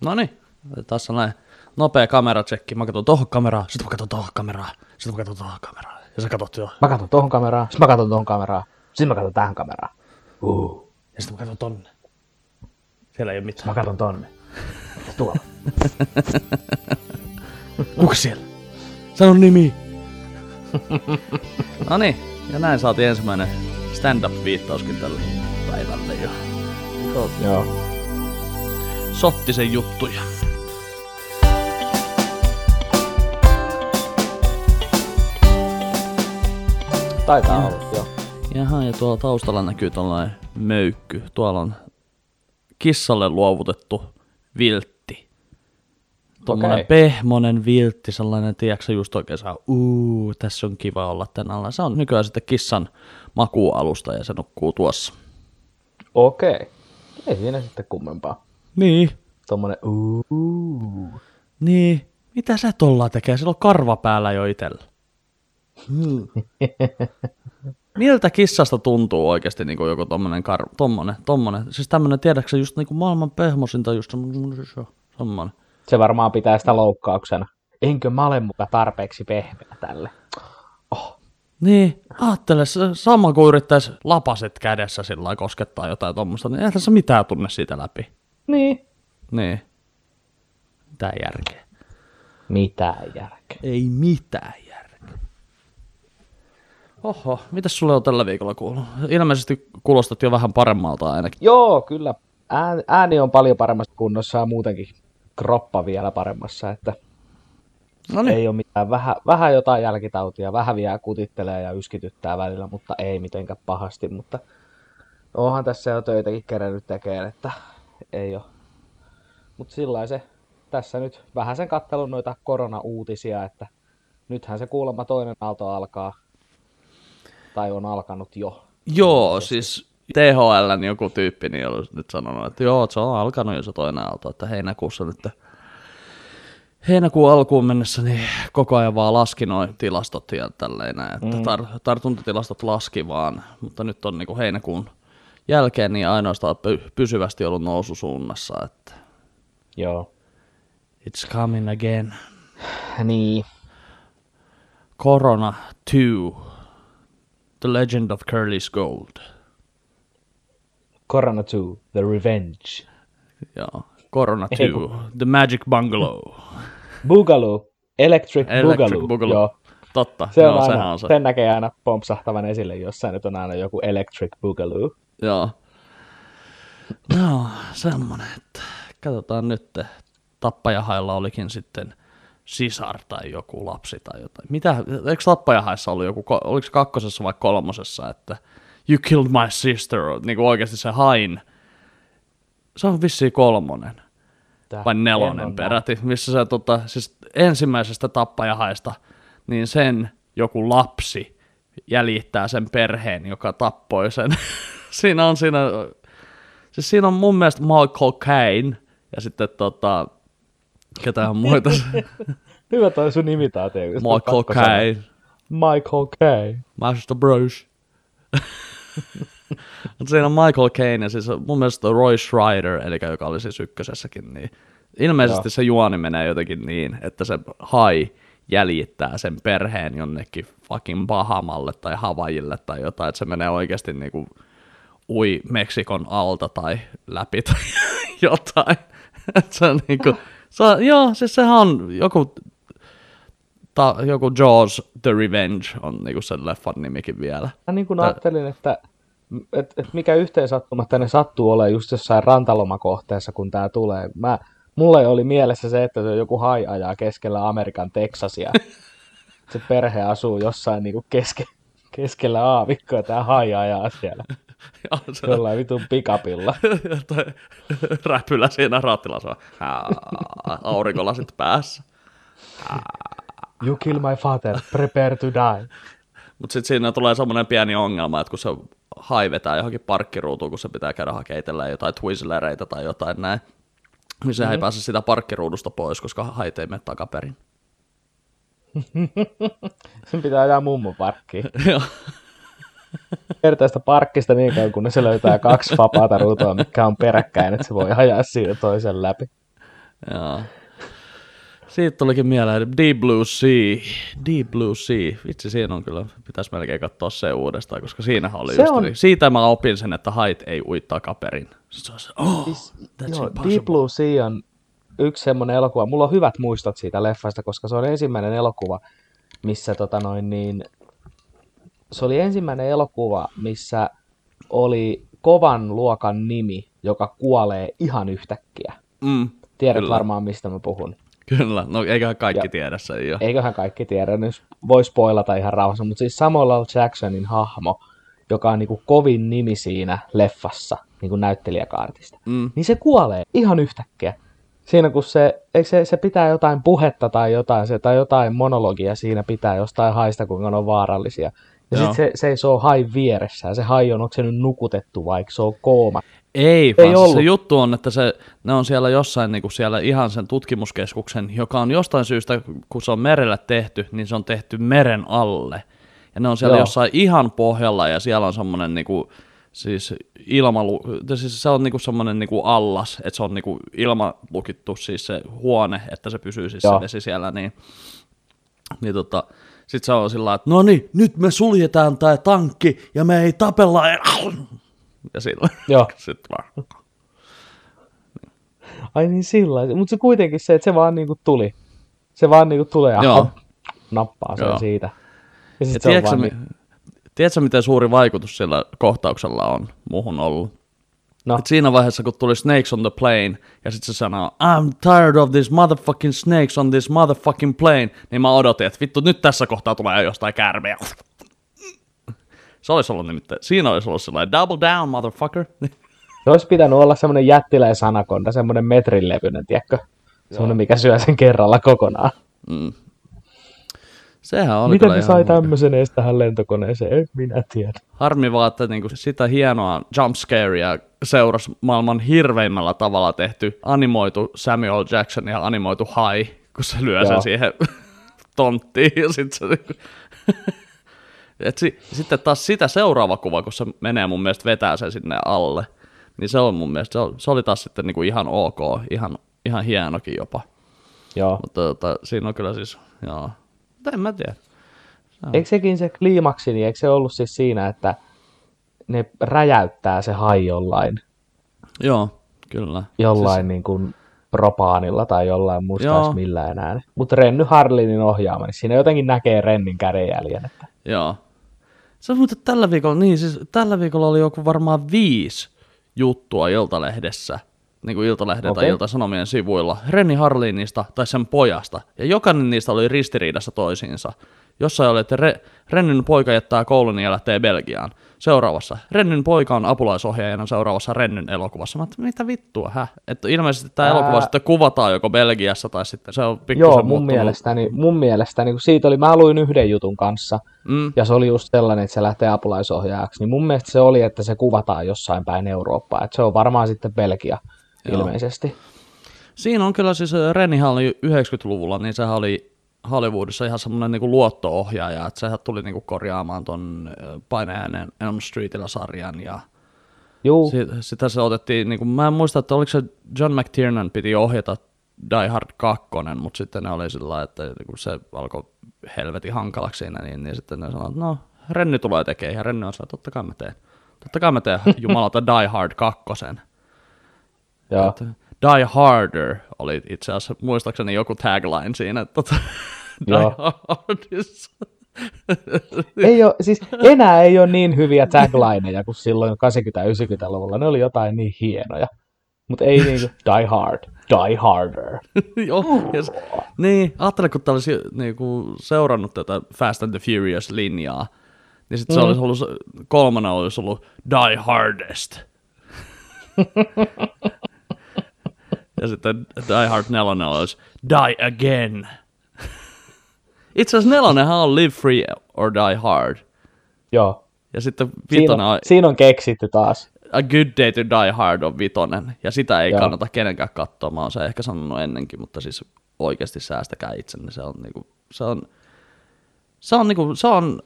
No niin, tässä on näin nopea kameratsekki. Mä katson tohon kameraan, sit mä katson tohon kameraan, sit mä katson tohon kameraan. Ja sä katsot jo. Mä katson tohon kameraan, sit mä katson tohon kameraan, sit mä katson tähän kameraan. Uh. Ja sit mä katson tonne. Siellä ei oo mitään. Mä katson tonne. Tuolla. Kuka siellä? Sano nimi. no niin, ja näin saatiin ensimmäinen stand-up-viittauskin tälle päivälle jo. Joo. Sottisen juttuja. Taitaa olla, joo. Jaha, ja tuolla taustalla näkyy tällainen möykky. Tuolla on kissalle luovutettu viltti. Tuommoinen Okei. pehmonen viltti, sellainen, tiedätkö just oikein saa, uu, tässä on kiva olla tän alla. Se on nykyään sitten kissan makuualusta ja se nukkuu tuossa. Okei. Ei siinä sitten kummempaa. Niin, Tommonen uuu. niin. Mitä sä tuolla tekee? Sillä on karva päällä jo itellä. Hmm. Miltä kissasta tuntuu oikeasti niin kuin joku tommonen, kar- tommonen, tommonen, siis tämmönen, tiedätkö just niin kuin maailman pehmosinta just semmonen, semmonen. Se varmaan pitää sitä loukkauksena. Enkö mä ole muka tarpeeksi pehmeä tälle? Oh. Niin, ajattele, sama kuin yrittäisi lapaset kädessä sillä koskettaa jotain tommosta, niin eihän tässä mitään tunne siitä läpi. Niin. Niin. Mitä järkeä? Mitään järkeä. Ei mitään järkeä. Oho, mitäs sulle on tällä viikolla kuullut? Ilmeisesti kuulostat jo vähän paremmalta ainakin. Joo, kyllä. Ääni, on paljon paremmassa kunnossa ja muutenkin kroppa vielä paremmassa, että No ei ole mitään. Vähän, vähän jotain jälkitautia, vähän vielä kutittelee ja yskityttää välillä, mutta ei mitenkään pahasti, mutta onhan tässä jo töitäkin kerennyt tekemään, että ei ole. Mutta sillä se tässä nyt vähän sen kattelun noita korona-uutisia, että nythän se kuulemma toinen aalto alkaa, tai on alkanut jo. Joo, siis THLn joku tyyppi niin oli nyt sanonut, että joo, se on alkanut jo se toinen aalto, että heinäkuussa nyt heinäkuun alkuun mennessä niin koko ajan vaan laski noin tilastot ja tälleen näin, että tar- tartuntatilastot laski vaan, mutta nyt on niin kuin heinäkuun jälkeen niin ainoastaan py- pysyvästi ollut noususuunnassa, että Joo. it's coming again. Niin. Corona 2, The Legend of Curly's Gold. Corona 2, The Revenge. Joo, Corona 2, Ei kun- The Magic Bungalow. Boogaloo. Electric, Electric Boogaloo. Boogaloo. Joo. Totta, Se on joo, aina, sehän on se. sen näkee aina pompsahtavan esille jossain, nyt on aina joku Electric Boogaloo. Joo. No, semmonen, että katsotaan nyt. Tappajahailla olikin sitten sisar tai joku lapsi tai jotain. Mitä, eikö Tappajahaissa ollut joku, ko- oliko se kakkosessa vai kolmosessa, että you killed my sister, niin kuin oikeasti se hain. Se on vissiin kolmonen Tää vai en nelonen peräti, missä se tota, siis ensimmäisestä tappajahaista, niin sen joku lapsi jäljittää sen perheen, joka tappoi sen. siinä on siinä, siis siinä on mun mielestä Michael Caine ja sitten tota, ketään muita, Hyvä toi sun imitaatio. just on Michael. Caine, Michael Caine. Master Bros. Mutta siinä on Michael Caine ja siis mun mielestä Roy Schreider, eli joka oli siis ykkösessäkin, niin ilmeisesti Joo. se juoni menee jotenkin niin, että se hai jäljittää sen perheen jonnekin fucking Bahamalle tai Havajille tai jotain, että se menee oikeasti niinku ui Meksikon alta tai läpi tai jotain. Et se on niinku, se on, joo, siis sehän on joku, ta, joku Jaws The Revenge on niinku sen leffan nimikin vielä. Mä niin kuin ajattelin, että et, et mikä yhteen sattumatta ne sattuu olemaan just jossain rantalomakohteessa, kun tää tulee. Mä, mulle oli mielessä se, että se on joku hai ajaa keskellä Amerikan Teksasia. se perhe asuu jossain niinku keske, keskellä aavikkoa, tää hai ajaa siellä. Se Jollain vitun pikapilla. räpylä siinä ää, aurinkolasit päässä. You kill my father, prepare to die. Mutta sitten siinä tulee semmoinen pieni ongelma, että kun se haivetään johonkin parkkiruutuun, kun se pitää käydä hakeitella jotain Twizzlereita tai jotain näin, niin sehän ei pääse sitä parkkiruudusta pois, koska hait ei mene takaperin. Sen pitää ajaa mummo parkkiin. Joo. Kertaista parkkista niin kauan, kunnes se löytää kaksi vapaata ruutua, mikä on peräkkäin, että se voi ajaa siinä toisen läpi. Joo. Siitä tulikin mieleen Deep Blue Sea. Deep Blue Sea. Vitsi, siinä on kyllä, pitäisi melkein katsoa se uudestaan, koska siinähän oli Se just, on- niin, siitä mä opin sen, että hait ei ui takaperin. Sitten se on se, oh, Siis, that's joo. Deep Blue Sea on yksi semmoinen elokuva. Mulla on hyvät muistot siitä leffasta, koska se on ensimmäinen elokuva, missä tota noin niin... Se oli ensimmäinen elokuva, missä oli kovan luokan nimi, joka kuolee ihan yhtäkkiä. Mm, Tiedät Kyllä. varmaan, mistä mä puhun. kyllä, no eiköhän kaikki Ja- tiedä sen jo. Eiköhän kaikki tiedä, nyt voi spoilata ihan rauhassa, mutta siis Samuel L. Jacksonin hahmo, joka on niinku kovin nimi siinä leffassa, niinku näyttelijäkaartista, Mm, niin se kuolee ihan yhtäkkiä. Siinä kun se, eikö se, se pitää jotain puhetta tai jotain, se, tai jotain monologia siinä pitää jostain haista, kuinka on vaarallisia. Ja sitten se seisoo hain vieressä ja se hai on, onko se nyt nukutettu vaikka se on kooma. Ei, Ei vaan se, ollut. se juttu on, että se, ne on siellä jossain niin kuin siellä ihan sen tutkimuskeskuksen, joka on jostain syystä, kun se on merellä tehty, niin se on tehty meren alle. Ja ne on siellä Joo. jossain ihan pohjalla ja siellä on semmoinen niin kuin, siis ilmalu, siis se on niinku semmoinen niinku allas, että se on niinku ilmalukittu siis se huone, että se pysyy siis se Joo. vesi siellä, niin, niin tota, sit se on sillä että no niin, nyt me suljetaan tää tankki ja me ei tapella. Ja, ja sillä Joo. sitten vaan. Ai niin sillä mutta se kuitenkin se, että se vaan niinku tuli. Se vaan niinku tulee ja Joo. nappaa sen Joo. siitä. Ja Ja sit se on tiedätkö, vaan mi- niin, tiedätkö, miten suuri vaikutus sillä kohtauksella on muuhun ollut? No, Et siinä vaiheessa, kun tuli Snakes on the Plane, ja sitten se sanoo, I'm tired of these motherfucking snakes on this motherfucking plane, niin mä odotin, että vittu, nyt tässä kohtaa tulee jostain käärmeä. Se olisi ollut nimittäin, siinä olisi ollut sellainen double down, motherfucker. se olisi pitänyt olla semmoinen jättiläinen sanakonda, semmoinen metrin levyinen, tiedätkö? Semmoinen, mikä syö sen kerralla kokonaan. Sehän oli Miten ne sai tämmöisen edes tähän lentokoneeseen? En minä tiedä. Harmi vaan, että niinku sitä hienoa jumpscarea seurasi maailman hirveimmällä tavalla tehty animoitu Samuel Jackson ja animoitu Hai, kun se lyö sen siihen tonttiin ja sit se niinku... Et si- sitten taas sitä seuraava kuva, kun se menee mun mielestä vetää sen sinne alle, niin se on mun mielestä, se, on, se oli taas sitten niinku ihan ok, ihan, ihan hienokin jopa. Joo. Mutta tota, siinä on kyllä siis, joo, Mutta en mä tiedä. Eikö sekin se kliimaksi, niin eikö se ollut siis siinä, että ne räjäyttää se hai jollain, Joo, kyllä. jollain niin kuin propaanilla tai jollain muista millään enää. Mutta Renny Harlinin ohjaama, niin siinä jotenkin näkee Rennin kädenjäljen. Että... Joo. Se on muuten tällä viikolla, niin siis tällä viikolla oli joku varmaan viisi juttua Iltalehdessä, niin kuin Iltalehden okay. tai. Iltasanomien sivuilla, Renni Harlinista tai sen pojasta, ja jokainen niistä oli ristiriidassa toisiinsa. Jossain oli, että Re- Rennyn poika jättää koulun ja lähtee Belgiaan. Seuraavassa, Rennyn poika on apulaisohjaajana seuraavassa Rennyn elokuvassa. Mä mitä vittua, häh? Että ilmeisesti tämä Ää. elokuva sitten kuvataan joko Belgiassa tai sitten se on pikkusen Joo, mun muuttunut. mielestäni, mun mielestäni, kun siitä oli, mä luin yhden jutun kanssa, Mm, ja se oli just sellainen, että se lähtee apulaisohjaajaksi, niin mun mielestä se oli, että se kuvataan jossain päin Eurooppaa, että se on varmaan sitten Belgia Joo. ilmeisesti. Siinä on kyllä siis, äh, Rennihän oli 90-luvulla, niin sehän oli Hollywoodissa ihan semmoinen niin luotto-ohjaaja, että sehän tuli niin kuin korjaamaan ton äh, Painajainen Elm Streetillä sarjan ja Juu, si- sitä se otettiin, niin kuin, mä en muista, että oliko se John McTiernan piti ohjata Die Hard 2, mutta sitten ne oli sillä että kun se alkoi helvetin hankalaksi siinä, niin, niin sitten ne sanoivat, että no Renni tulee tekemään, ja Renni on sanonut, totta kai mä teen. Totta kai mä teen jumalauta Die Hard 2. joo. Että Die Harder oli itse asiassa, muistaakseni joku tagline siinä, että tota, Die. Hardissa. Ei ole, siis enää ei ole niin hyviä taglineja kuin silloin 80-90-luvulla. Ne oli jotain niin hienoja. Mutta ei niin kuin Die Hard, Die Harder. Joo, ja s- niin, ajattele, kun olisi niinku, seurannut tätä Fast and the Furious-linjaa, niin sitten se Mm. olisi ollut, kolmannen olisi ollut Die Hardest. ja sitten Die Hard 4 olisi Die Again. Itse asiassa nelonenhan on Live Free or Die Hard. Joo. Ja sitten Siinä vitonen on, on siinä on keksitty taas. A Good Day to Die Hard on vitonen, ja sitä ei Joo. kannata kenenkään katsoa. Mä oon se ehkä sanonut ennenkin, mutta siis oikeasti säästäkää itsenne. Se on niinku, se on, se on niinku, se on,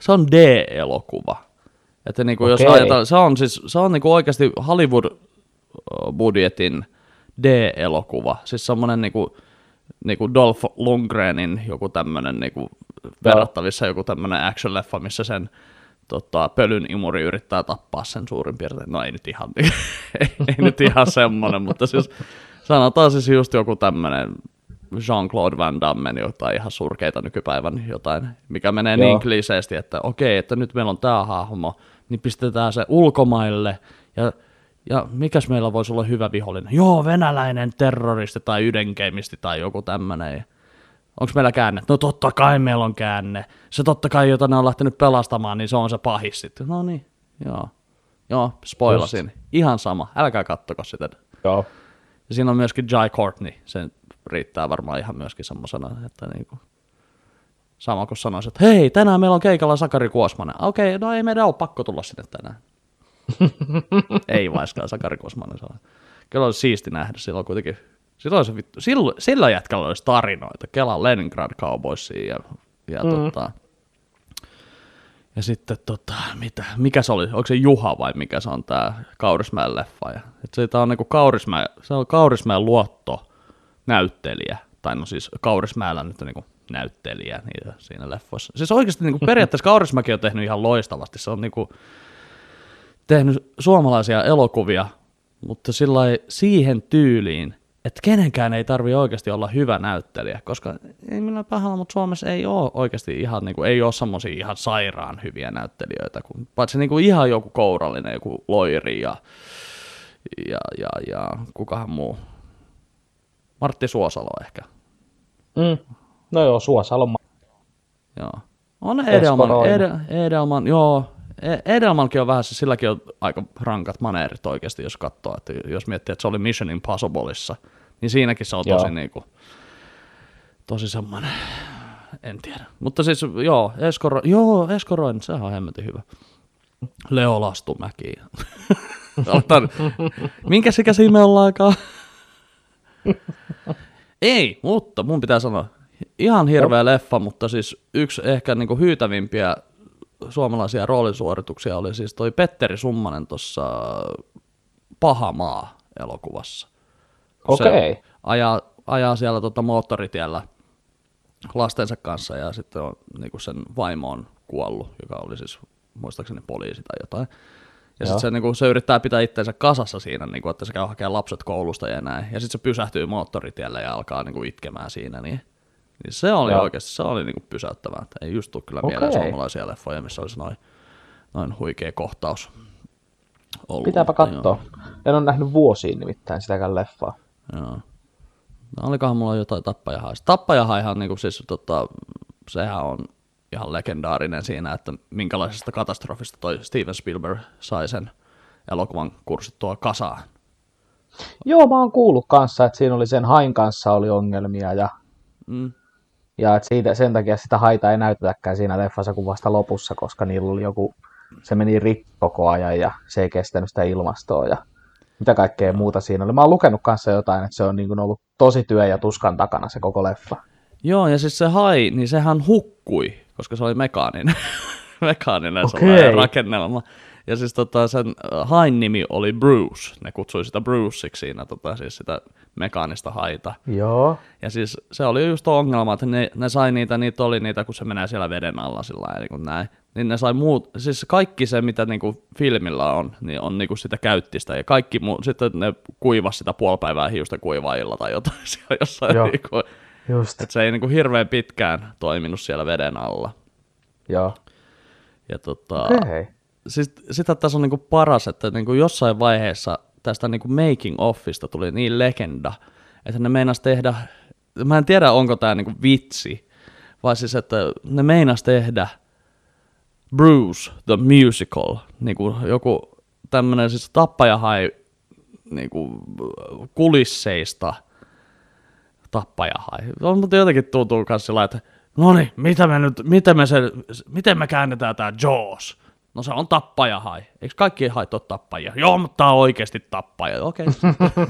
se on D-elokuva. Että niinku, jos Okei. ajatellaan, se on siis, se on niinku oikeasti Hollywood-budjetin D-elokuva, siis semmoinen niinku, niinku Dolph Lundgrenin joku tämmöinen niinku, verrattavissa joku tämmöinen action-leffa, missä sen tota, pölyn imuri yrittää tappaa sen suurin piirtein. No ei nyt ihan, ei, ei nyt ihan semmoinen, mutta siis sanotaan siis just joku tämmöinen Jean-Claude Van Damme jotain ihan surkeita nykypäivän jotain, mikä menee Joo. niin kliseesti, että okei, että nyt meillä on tämä hahmo, niin pistetään se ulkomaille ja ja mikäs meillä voisi olla hyvä vihollinen? Joo, venäläinen terroristi tai ydenkeimisti tai joku tämmöinen. Onko meillä käänne? No totta kai meillä on käänne. Se totta kai, jota ne on lähtenyt pelastamaan, niin se on se pahis sitten. No niin, joo. Joo, spoilasin. Just. Ihan sama. Älkää kattoko sitä. Joo. Ja siinä on myöskin Jai Courtney. Se riittää varmaan ihan myöskin semmoisena, että niinku, sama kuin sanoisin, että hei, tänään meillä on keikalla Sakari Kuosmanen. Okei, okay, no ei meidän ole pakko tulla sinne tänään. ei vaiskaan Sakari Kuosmanen. Kyllä olisi siisti nähdä, silloin kuitenkin Silloin se vittu, silloin, sillä jätkällä olisi tarinoita. Kela Leningrad Cowboysiin ja, ja mm. tota, ja sitten tota, mitä, mikä se oli, onko se Juha vai mikä se on tämä Kaurismäen leffa. Ja, et siitä on niinku Kaurismäen, se on Kaurismäen luotto näyttelijä, tai no siis Kaurismäellä nyt on niinku näyttelijä niitä siinä leffoissa. Siis oikeasti niinku periaatteessa Kaurismäki on tehnyt ihan loistavasti, se on niinku tehnyt suomalaisia elokuvia, mutta sillä siihen tyyliin, että kenenkään ei tarvi oikeasti olla hyvä näyttelijä, koska ei millään pahalla, mutta Suomessa ei ole oikeasti ihan, niin kuin, ei ole semmoisia ihan sairaan hyviä näyttelijöitä, kun, paitsi niin kuin ihan joku kourallinen, joku loiri ja, ja, ja, ja kukahan muu. Martti Suosalo ehkä. Mm. No joo, Suosalo. Joo. On Edelman, Ed, Edelman, joo, Edelmankin on vähän, se silläkin on aika rankat maneerit oikeasti, jos katsoo, että jos miettii, että se oli Mission Impossibleissa, niin siinäkin se on tosi joo. niinku, tosi semmoinen, en tiedä. Mutta siis joo, Eskoro, joo, Eskoroin, sehän on hemmetin hyvä. Leo Lastumäki. Minkä ikäisiä me ollaankaan? Ei, mutta mun pitää sanoa, ihan hirveä no. leffa, mutta siis yksi ehkä niinku hyytävimpiä suomalaisia roolisuorituksia oli siis toi Petteri Summanen tuossa Pahamaa elokuvassa. Okei. Okay. Ajaa, ajaa siellä tota moottoritiellä lastensa kanssa ja sitten on, niin sen vaimo on kuollut, joka oli siis muistaakseni poliisi tai jotain. Ja sitten se, niin se yrittää pitää itseensä kasassa siinä, niin kuin, että se käy hakemaan lapset koulusta ja näin. Ja sitten se pysähtyy moottoritielle ja alkaa niin kuin, itkemään siinä. Niin niin se oli Joo. oikeasti, se oli niinku pysäyttävää. Että ei just tule kyllä okay. mieleen suomalaisia leffoja, missä olisi noin, noin huikea kohtaus ollut. Pitääpä katsoa. En ole nähnyt vuosiin nimittäin sitäkään leffaa. Joo. No, olikohan mulla jotain tappajahai. Tappajahaihan niinku siis, tota, sehän on ihan legendaarinen siinä, että minkälaisesta katastrofista toi Steven Spielberg sai sen elokuvan kurssittua kasaan. Joo, mä oon kuullut kanssa, että siinä oli sen hain kanssa oli ongelmia ja mm. Ja että siitä, sen takia sitä haita ei näytetäkään siinä leffassa kuin vasta lopussa, koska niillä oli joku, se meni rikki koko ajan ja se ei kestänyt sitä ilmastoa ja mitä kaikkea muuta siinä oli. Mä oon lukenut kanssa jotain, että se on niin kuin ollut tosi työ ja tuskan takana se koko leffa. Joo, ja siis se hai, niin sehän hukkui, koska se oli mekaaninen, mekaaninen okay. rakennelma. Ja siis tota, sen hain nimi oli Bruce. Ne kutsui sitä Bruceiksi siinä, tota, siis sitä mekaanista haita. Joo. Ja siis se oli just ongelma, että ne, ne sai niitä, niitä oli niitä, kun se menee siellä veden alla sillä lailla, niin kuin näin. Niin ne sai muut, siis kaikki se, mitä niinku filmillä on, niin on niinku sitä käyttistä. Ja kaikki muu, sitten ne kuivasi sitä puolipäivää hiusta kuivailla tai jotain siellä jossain. Joo. Niinku, Just. Että se ei niinku hirveän pitkään toiminut siellä veden alla. Joo. Ja tota, okay siis sitä tässä on niinku paras, että niinku jossain vaiheessa tästä niinku making offista tuli niin legenda, että ne meinas tehdä, mä en tiedä onko tämä niinku vitsi, vai siis että ne meinas tehdä Bruce the Musical, niinku joku tämmöinen siis tappajahai niinku kulisseista tappajahai. On, mutta jotenkin tuntuu myös sillä että no niin, mitä me nyt, miten me, se, miten me käännetään tämä Jaws? No se on tappajahai. Eikö kaikki hait ole tappajia? Joo, mutta tämä on oikeasti tappaja. Okei. Okay.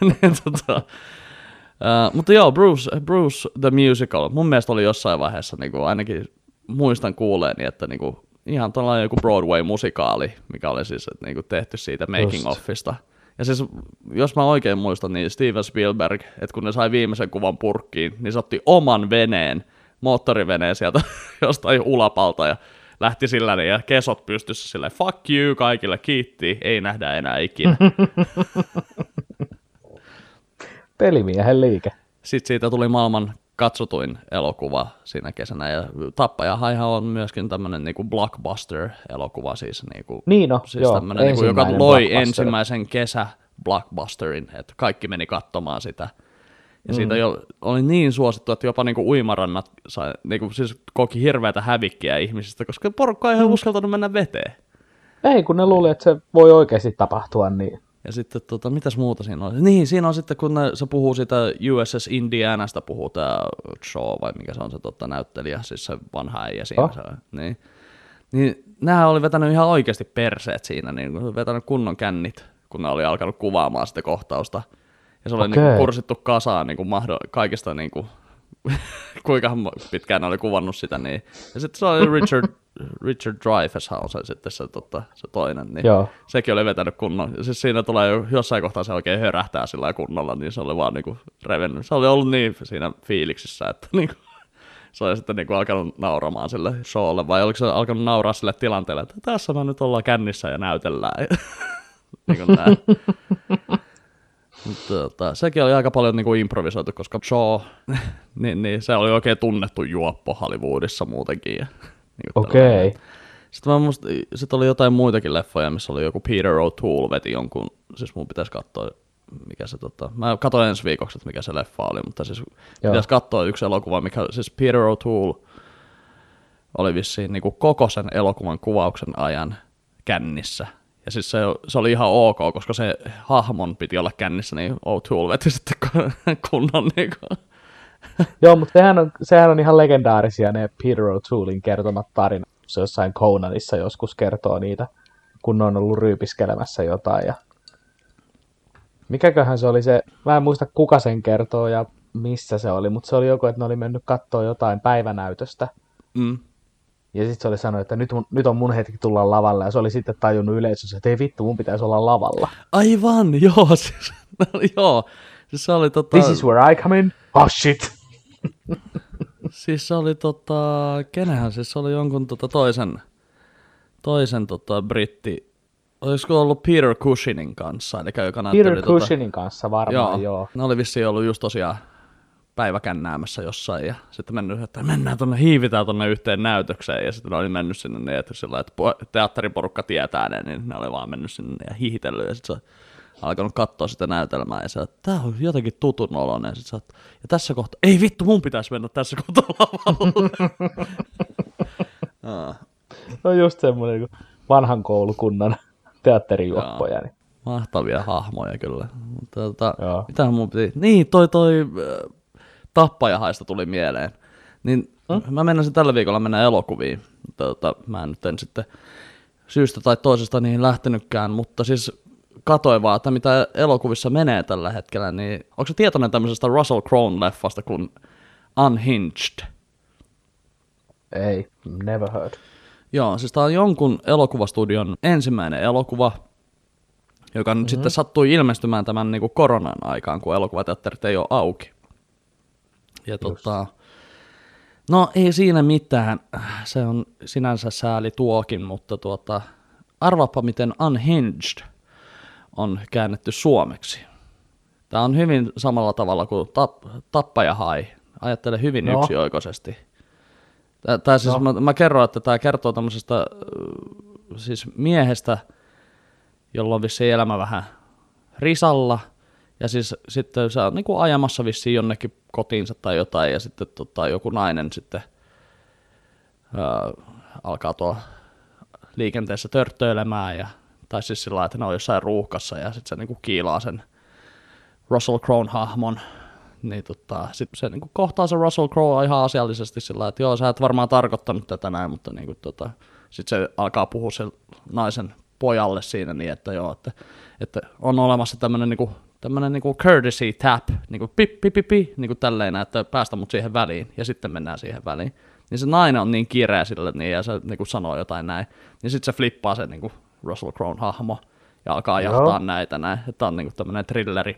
niin, tota, uh, mutta joo, Bruce, Bruce the Musical. Mun mielestä oli jossain vaiheessa, niin kuin ainakin muistan kuuleeni, että niin kuin, ihan tällainen joku Broadway-musikaali, mikä oli siis että, niin kuin tehty siitä making offista. Ja siis, jos mä oikein muistan, niin Steven Spielberg, että kun ne sai viimeisen kuvan purkkiin, niin se otti oman veneen, moottoriveneen sieltä jostain ulapalta ja lähti sillä niin, ja kesot pystyssä silleen, fuck you kaikille, kiitti, ei nähdä enää ikinä. Pelimiehen liike. Sitten siitä tuli maailman katsotuin elokuva siinä kesänä, ja Tappajahaihan on myöskin tämmöinen niinku blockbuster-elokuva, siis, niinku, Niin no, siis joo, tämmönen, niinku, joka loi ensimmäisen kesä blockbusterin, että kaikki meni katsomaan sitä. Ja siitä jo, oli niin suosittu, että jopa niinku uimarannat sai, niinku, siis koki hirveätä hävikkiä ihmisistä, koska porukka ei ihan uskaltanut mennä veteen. Ei, kun ne luuli, että se voi oikeasti tapahtua niin. Ja sitten, tota, mitäs muuta siinä oli? Niin, siinä on sitten, kun ne, se puhuu siitä USS Indianasta, puhuu tämä Shaw, vai mikä se on se tota, näyttelijä, siis se vanha äijä siinä. Oh. Se, niin, niin nämä oli vetänyt ihan oikeasti perseet siinä, niin vetänyt kunnon kännit, kun ne oli alkanut kuvaamaan sitä kohtausta. Ja se oli niin kuin, kursittu kasaan niin kuin mahdo- kaikista, niin kuin, kuinka pitkään ne oli kuvannut sitä. Niin. Ja sitten se oli Richard, Richard Dreyfuss on se sitten se, tota, se toinen. Niin Joo. sekin oli vetänyt kunnon. Siis siinä tulee jo, jossain kohtaa se oikein hörähtää sillä kunnolla, niin se oli vaan niinku revennyt. Se oli ollut niin siinä fiiliksissä, että niinku, se oli sitten niinku alkanut nauramaan sille showlle, vai oliko se alkanut nauraa sille tilanteelle, että tässä me nyt ollaan kännissä ja näytellään. niin kuin näin. Tota, sekin oli aika paljon niinku improvisoitu, koska Shaw, niin, niin, se oli oikein tunnettu juoppo Hollywoodissa muutenkin. Ja, tällainen. Okei. Sitten mä musta, sit oli jotain muitakin leffoja, missä oli joku Peter O'Toole veti jonkun, siis mun pitäisi katsoa, mikä se tota, mä katsoin ensi viikoksi, että mikä se leffa oli, mutta siis Joo. pitäisi katsoa yksi elokuva, mikä, siis Peter O'Toole oli vissiin niin koko sen elokuvan kuvauksen ajan kännissä. Ja siis se, se oli ihan ok, koska se hahmon piti olla kännissä, niin O'Toole veti sitten kunnon niin kuin, Joo, mutta sehän on, sehän on ihan legendaarisia ne Peter O'Toolein kertomat tarinat. Se jossain Conanissa joskus kertoo niitä, kun on ollut ryypiskelemässä jotain. Ja... Mikäköhän se oli se, mä en muista kuka sen kertoo ja missä se oli, mutta se oli joku, että ne oli mennyt katsoa jotain päivänäytöstä. mm, Ja sitten se oli sanonut, että nyt, mun, nyt on mun hetki tulla lavalle. Ja se oli sitten tajunnut yleisössä, että ei vittu, mun pitäisi olla lavalla. Aivan, joo, siis, joo. Siis se oli tota... This is where I come in. Oh shit. Siis se oli tota, kenähän siis se oli jonkun tota toisen, toisen tota britti, olisiko ollut Peter Cushionin kanssa, eli joka näytteli Peter tota, Cushionin kanssa varmaan, joo. joo. Ne oli vissiin ollut just tosiaan päiväkännäämässä jossain ja sitten mennyt, että mennään tonne, hiivitään tonne yhteen näytökseen ja sitten ne oli mennyt sinne niin, että, sillä, että po- teatteriporukka tietää ne, niin ne oli vaan mennyt sinne ja hiihitellyt ja sitten se alkanut katsoa sitä näytelmää ja se, että tää on jotenkin tutun oloinen. Sä, oot, ja tässä kohtaa, ei vittu, mun pitäisi mennä tässä kohtaa lavalle. No just semmoinen niin vanhan koulukunnan teatterijuoppoja. Niin. Mahtavia hahmoja kyllä. Mutta tota, mitähän mun piti... Niin, toi toi äh, tappajahaista tuli mieleen. Niin hmm? mä mennäisin tällä viikolla mennä elokuviin. Tota, mä en nyt en sitten syystä tai toisesta niihin lähtenytkään, mutta siis katoin vaan, että mitä elokuvissa menee tällä hetkellä, niin onko se tietoinen tämmöisestä Russell Crowe-leffasta kuin Unhinged? Ei, never heard. Joo, siis tämä on jonkun elokuvastudion ensimmäinen elokuva, joka nyt mm-hmm. sitten sattui ilmestymään tämän niin kuin koronan aikaan, kun elokuvateatterit ei ole auki. Ja tota, no ei siinä mitään, se on sinänsä sääli tuokin, mutta tuota, arvaappa miten Unhinged on käännetty suomeksi. Tämä on hyvin samalla tavalla kuin tap, Tappaja Hai. Ajattele hyvin no. Yksioikoisesti. Tää, tää siis, No. mä, mä kerron, että tämä kertoo tämmöisestä äh, siis miehestä, jolla on vissiin elämä vähän risalla, ja siis sitten se on niin kuin ajamassa vissiin jonnekin kotiinsa tai jotain, ja sitten tota, joku nainen sitten ää, alkaa tuo liikenteessä törttöilemään, ja, tai siis sillä että ne on jossain ruuhkassa, ja sitten se niin kuin kiilaa sen Russell Crown hahmon, niin tota, sit se niin kohtaa se Russell Crowe ihan asiallisesti sillä että joo, sä et varmaan tarkoittanut tätä näin, mutta niin kuin, tota, sitten se alkaa puhua sen naisen pojalle siinä niin, että joo, että, että on olemassa tämmöinen niin tämmöinen niin courtesy tap, niin kuin pip, pip, pip, pip, niin kuin tälleen, että päästä mut siihen väliin, ja sitten mennään siihen väliin. Niin se nainen on niin kireä sille, niin, ja se niin kuin sanoo jotain näin, niin sitten se flippaa se niin kuin Russell Crown hahmo, ja alkaa Joo. jahtaa näitä näin. Tämä on niinku tämmöinen thrilleri.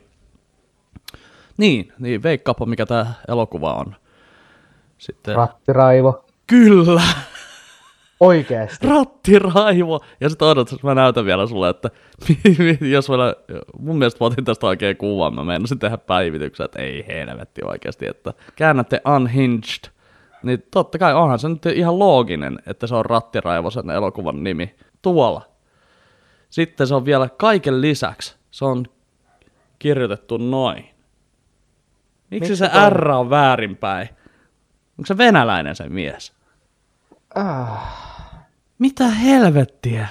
Niin, niin veikkaapa mikä tämä elokuva on. Sitten, Rattiraivo. kyllä, Oikeesti. rattiraivo. Ja sitten odotas, mä näytän vielä sulle, että jos vielä, mun mielestä mä otin tästä oikein kuvan, mä meinasin tehdä päivityksen, että ei helvetti oikeasti, että käännätte Unhinged, niin totta kai onhan se nyt ihan looginen, että se on rattiraivo sen elokuvan nimi. Tuolla. Sitten se on vielä kaiken lisäksi, se on kirjoitettu noin. Miksi Miksi se toi- R on väärinpäin? Onko se venäläinen se mies? Ah. Mitä helvettiä?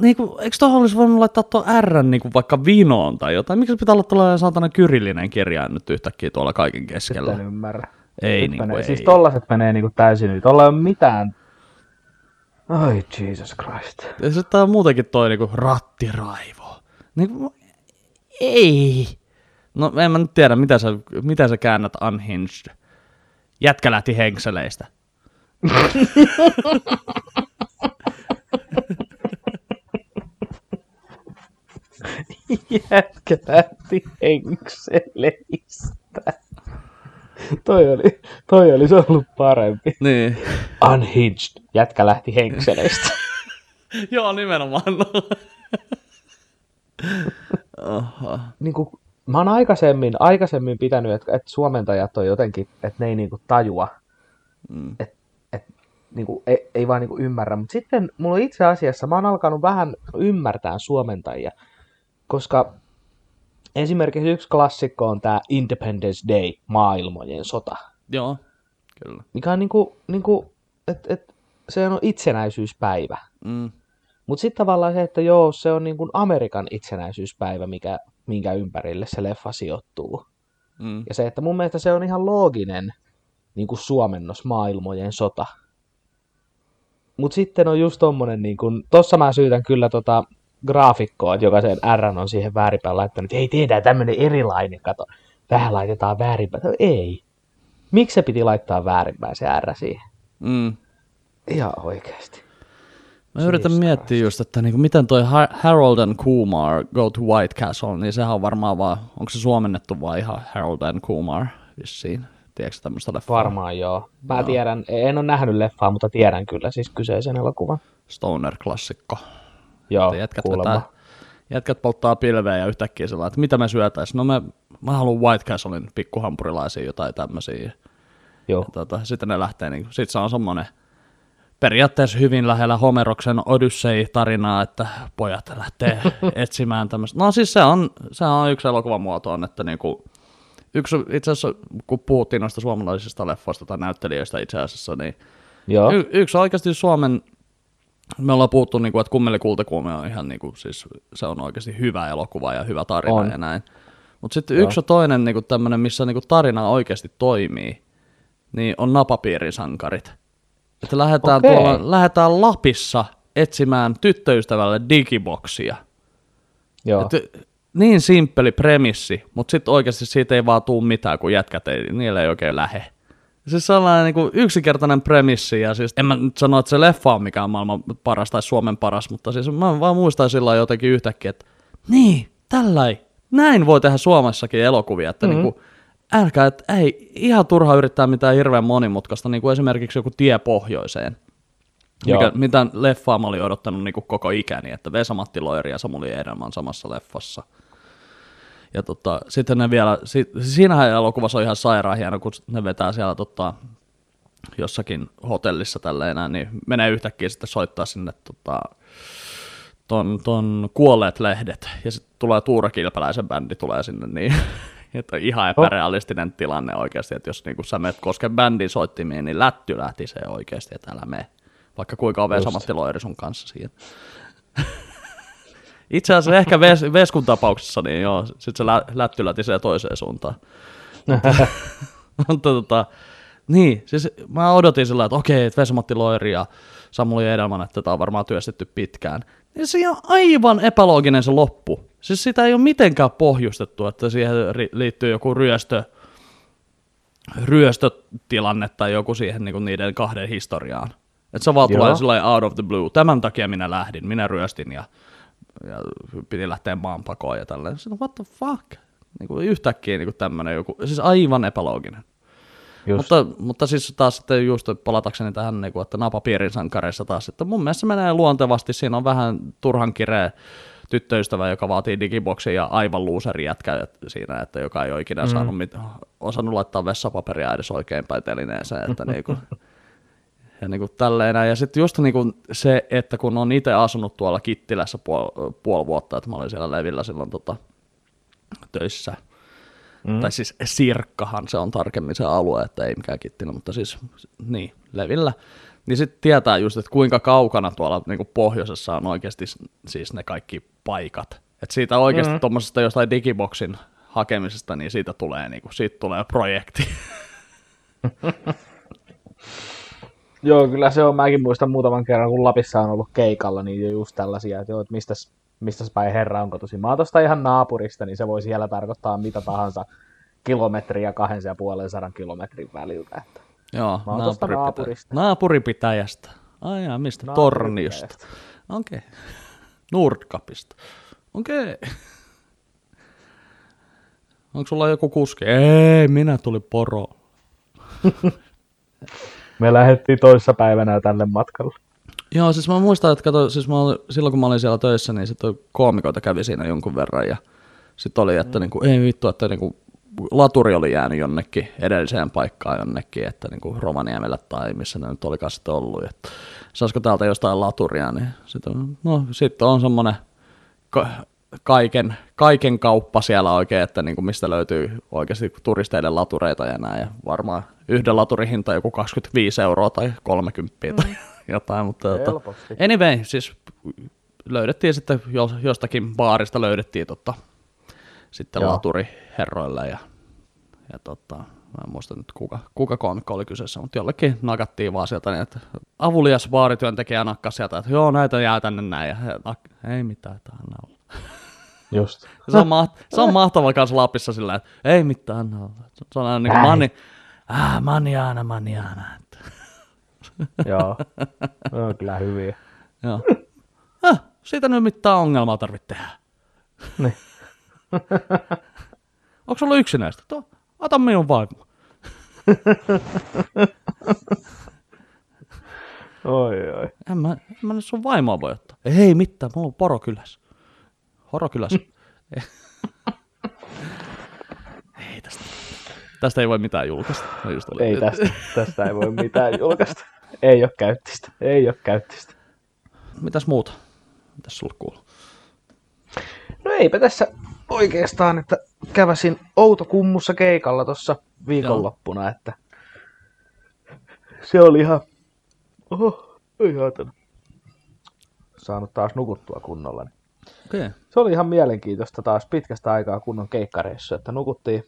Niinku, eikö tuohon olisi voinut laittaa tuo R niinku vaikka vinoon tai jotain? Miksi pitää olla tuollainen saatana kyrillinen kirjain nyt yhtäkkiä tuolla kaiken keskellä? Nyt en ymmärrä. Ei Nyt niinku, menee. ei. Siis tollaset menee niinku täysin nyt. Tuolla ei ole mitään. Ai Jesus Christ. Ja sitten on muutenkin toi niinku rattiraivo. Niinku, ei. No en mä nyt tiedä, mitä sä, mitä sä käännät unhinged. Jätkä lähti henkseleistä. Jätkä lähti henkseleistä. toi, oli, toi olisi ollut parempi. Niin. Unhinged. Jätkä lähti henkseleistä. Joo, nimenomaan. Oho. niin kuin, mä oon aikaisemmin, aikaisemmin pitänyt, että, että suomentajat on jotenkin, että ne ei niin kuin tajua, Mm. että et, niin kuin, ei, ei vaan niin kuin ymmärrä. Mutta sitten mulla itse asiassa, mä oon alkanut vähän ymmärtää suomentajia, koska esimerkiksi yksi klassikko on tämä Independence Day, maailmojen sota, Joo, kyllä. mikä on niin kuin, niin kuin että et, se on itsenäisyyspäivä. Mm. Mutta sitten tavallaan se, että joo, se on niin kuin Amerikan itsenäisyyspäivä, mikä, minkä ympärille se leffa sijoittuu. Mm. Ja se, että mun mielestä se on ihan looginen niin kuin suomennos maailmojen sota. Mutta sitten on just tommonen, niin kuin, tossa mä syytän kyllä tota graafikkoa, että joka sen R on siihen väärinpäin laittanut, että ei tehdään tämmönen erilainen, kato, tähän laitetaan väärinpäin. No, ei. Miksi se piti laittaa väärinpäin se R siihen? Mm. Ihan oikeasti. Mä yritän Jesus miettiä just, että niinku, miten toi Ha- Harold and Kumar Go to White Castle, niin sehän on varmaan vaan, onko se suomennettu vai ihan Harold and Kumar vissiin? Tiedätkö tämmöistä leffaa? Varmaan joo. Mä Joo. tiedän, en ole nähnyt leffaa, mutta tiedän kyllä siis kyseisen elokuvan. Stoner-klassikko. Joo, jätkät, kuulemma. vetää, jätkät polttaa pilveä ja yhtäkkiä sillä että mitä me syötäis? No me, mä haluan White Castlein pikkuhampurilaisia jotain tämmöisiä. Joo. Tota, sitten ne lähtee, niin, sit se on semmonen periaatteessa hyvin lähellä Homeroksen Odyssey-tarinaa, että pojat lähtee etsimään tämmöistä. No siis se on, se on yksi elokuvan muoto, on, että niinku, yksi itse asiassa, kun puhuttiin noista suomalaisista leffoista tai näyttelijöistä itse asiassa, niin Joo. Y- yksi oikeasti Suomen, me ollaan puhuttu, niin kuin, että Kummeli kultakuume on ihan, niin kuin, siis se on oikeasti hyvä elokuva ja hyvä tarina On. ja näin. Mutta sitten Joo. yksi ja toinen niin tämmöinen, missä niin kuin, tarina oikeasti toimii, niin on napapiirisankarit. Että lähdetään, Okei. tuolla, lähdetään Lapissa etsimään tyttöystävälle digiboksia. Joo. Et, niin simppeli premissi, mutta sitten oikeasti siitä ei vaan tuu mitään, kun jätkät ei, niillä ei oikein lähe. Siis sellainen niin kuin yksinkertainen premissi, ja siis en mä nyt sano, että se leffa on mikään maailman paras tai Suomen paras, mutta siis mä vaan muistan sillä jotenkin yhtäkkiä, että niin, tällä näin voi tehdä Suomessakin elokuvia, että mm-hmm. niin kuin, älkää, että ei ihan turha yrittää mitään hirveän monimutkaista, niin kuin esimerkiksi joku tie pohjoiseen. Joo. Mikä, mitä leffaa mä olin odottanut niin kuin koko ikäni, että Vesa-Matti Loiri ja Samuli Edelman samassa leffassa. Ja tota, sitten ne vielä, si, siinähän elokuvassa on ihan sairaan hieno, kun ne vetää siellä tota, jossakin hotellissa tälleen näin, niin menee yhtäkkiä sitten soittaa sinne tota, ton, ton kuolleet lehdet, ja sitten tulee Tuura Kilpäläisen bändi tulee sinne, niin että ihan epärealistinen tilanne oikeasti, että jos niin sä menet kosken bändin soittimiin, niin lätty lähtisee oikeasti, että älä mene, vaikka kuinka on Vesa-Matti Loiri sun kanssa siinä. Itse asiassa ehkä ves, Veskun tapauksessa, niin joo, sit se lä, lätty lätisee toiseen suuntaan. Mutta tota, niin, siis mä odotin sillä, että okei, että Vesa-Matti Loiri ja Samuli Edelman, että tätä on varmaan työstetty pitkään. Niin se on aivan epälooginen se loppu. Siis sitä ei ole mitenkään pohjustettu, että siihen liittyy joku ryöstö, ryöstötilanne tai joku siihen niin niiden kahden historiaan. Että se vaan Joo. tulee sillä out of the blue. Tämän takia minä lähdin, minä ryöstin ja ja piti lähteä maanpakoon ja tälleen. Sitten what the fuck? Niin kuin yhtäkkiä niin kuin tämmöinen joku, siis aivan epälooginen. Just. Mutta, mutta siis taas sitten just palatakseni tähän, niin kuin, että napapiirin sankareissa taas, että mun mielestä se menee luontevasti, siinä on vähän turhan kireä tyttöystävä, joka vaatii digiboksia ja aivan luuseri jätkä siinä, että joka ei ole ikinä mm. saanut mit- osannut laittaa vessapaperia edes oikeinpäin telineeseen, että niinku, ja niinku tälleen näin. Ja sitten just niinku se, että kun on itse asunut tuolla Kittilässä puoli, puoli vuotta, että mä olin siellä Levillä silloin tota, töissä, mm. tai siis Sirkkahan se on tarkemmin se alue, että ei mikään Kittilä, mutta siis niin, Levillä, niin sitten tietää just, että kuinka kaukana tuolla niin pohjoisessa on oikeasti siis ne kaikki paikat. Että siitä oikeasti mm. tuommoisesta jostain digiboksin hakemisesta, niin siitä tulee, niin kuin, siitä tulee projekti. Joo, kyllä se on. Mäkin muistan muutaman kerran, kun Lapissa on ollut keikalla, niin just tällaisia, että, joo, että mistä, mistä päin herra onko tosi. Mä oon tosta ihan naapurista, niin se voi siellä tarkoittaa mitä tahansa kilometriä kahden ja puolen sadan kilometrin väliltä. Että Joo, Mä oon naapurista. Naapuripitäjästä. Ai jaa, mistä? Torniosta. Okei. Okay. Nordkapista. Okei. Okay. Onko sulla joku kuski? Ei, minä tuli poro. Me lähdettiin toissa päivänä tälle matkalle. Joo, siis mä muistan, että kato, siis mä olin, silloin kun mä olin siellä töissä, niin sitten koomikoita kävi siinä jonkun verran ja sitten oli, että mm. niinku, ei vittu, että niinku, laturi oli jäänyt jonnekin edelliseen paikkaan jonnekin, että niin kuin Rovaniemellä tai missä ne nyt olikaan sitten ollut, että saisiko täältä jostain laturia, niin sitten, no, sitten on semmoinen kaiken, kaiken kauppa siellä oikein, että niin kuin mistä löytyy oikeasti turisteiden latureita ja näin, ja varmaan yhden laturin hinta joku 25 euroa tai 30 mm. tai jotain, mutta tota, anyway, siis löydettiin sitten jostakin baarista löydettiin tota, sitten Joo. laturiherroille ja, ja tota, mä en muista nyt kuka, kuka koomikko oli kyseessä, mutta jollekin nakattiin vaan sieltä niin, että avulias baarityöntekijä nakkasi sieltä, että joo näitä jää tänne näin ja he, ei mitään, anna olla. Just. se, on maht- se on mahtava kanssa Lapissa sillä, että ei mitään, olla. Se on aina niin kuin mani, ah, maniana, maniana. joo, ne on kyllä hyviä. joo. Ah, siitä nyt mitään ongelmaa tarvitse tehdä. Niin. Onko sulla yksinäistä? Tuo, ota minun vaimo. oi, oi. En mä, en mä nyt sun vaimoa voi ottaa. Ei mitään, mulla on poro kylässä. Horo kylässä. ei tästä. Tästä ei voi mitään julkaista. just oli. Ei tästä, tästä ei voi mitään julkaista. Ei ole käyttistä. Ei ole käyttistä. Mitäs muuta? Mitäs sulla kuuluu? No eipä tässä oikeastaan, että käväsin Outokummussa keikalla tuossa viikonloppuna, Joo. että se oli ihan... Oho, haitana. Saanut taas nukuttua kunnolla. Niin. Okay. Se oli ihan mielenkiintoista taas pitkästä aikaa kunnon keikkareissa, että nukuttiin,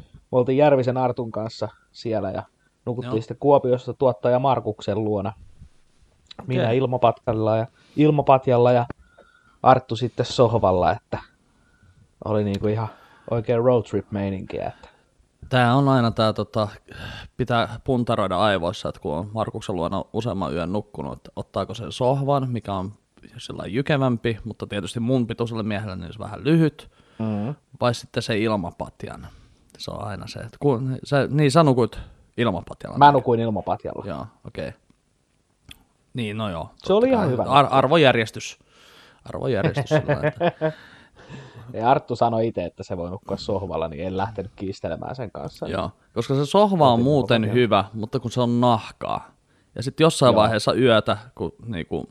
me oltiin Järvisen Artun kanssa siellä ja nukuttiin Joo. sitten Kuopiossa tuottaja Markuksen luona. Okay. Minä ilmapatjalla ja, ilmapatjalla ja Arttu sitten sohvalla, että oli niinku ihan oikein road trip meininkiä. Että. Tämä on aina tämä, tota, pitää puntaroida aivoissa, että kun on Markuksen luona useamman yön nukkunut, että ottaako sen sohvan, mikä on sellainen jykevämpi, mutta tietysti mun pituiselle miehelle niin se vähän lyhyt, mm-hmm. vai sitten se ilmapatjan. Se on aina se, että kun, sä, niin sä nukut ilmapatjalla. Mä nukuin ilmapatjalla. Joo, okei. Okay. Niin, no joo. Se oli ihan hyvä. Ar- arvojärjestys. Arvojärjestys. sillä, että... Ja Arttu sanoi itse, että se voi nukkua sohvalla, niin en lähtenyt kiistelemään sen kanssa. Joo, koska se sohva on muuten hyvä, mutta kun se on nahkaa. Ja sitten jossain Joo. vaiheessa yötä, kun niinku,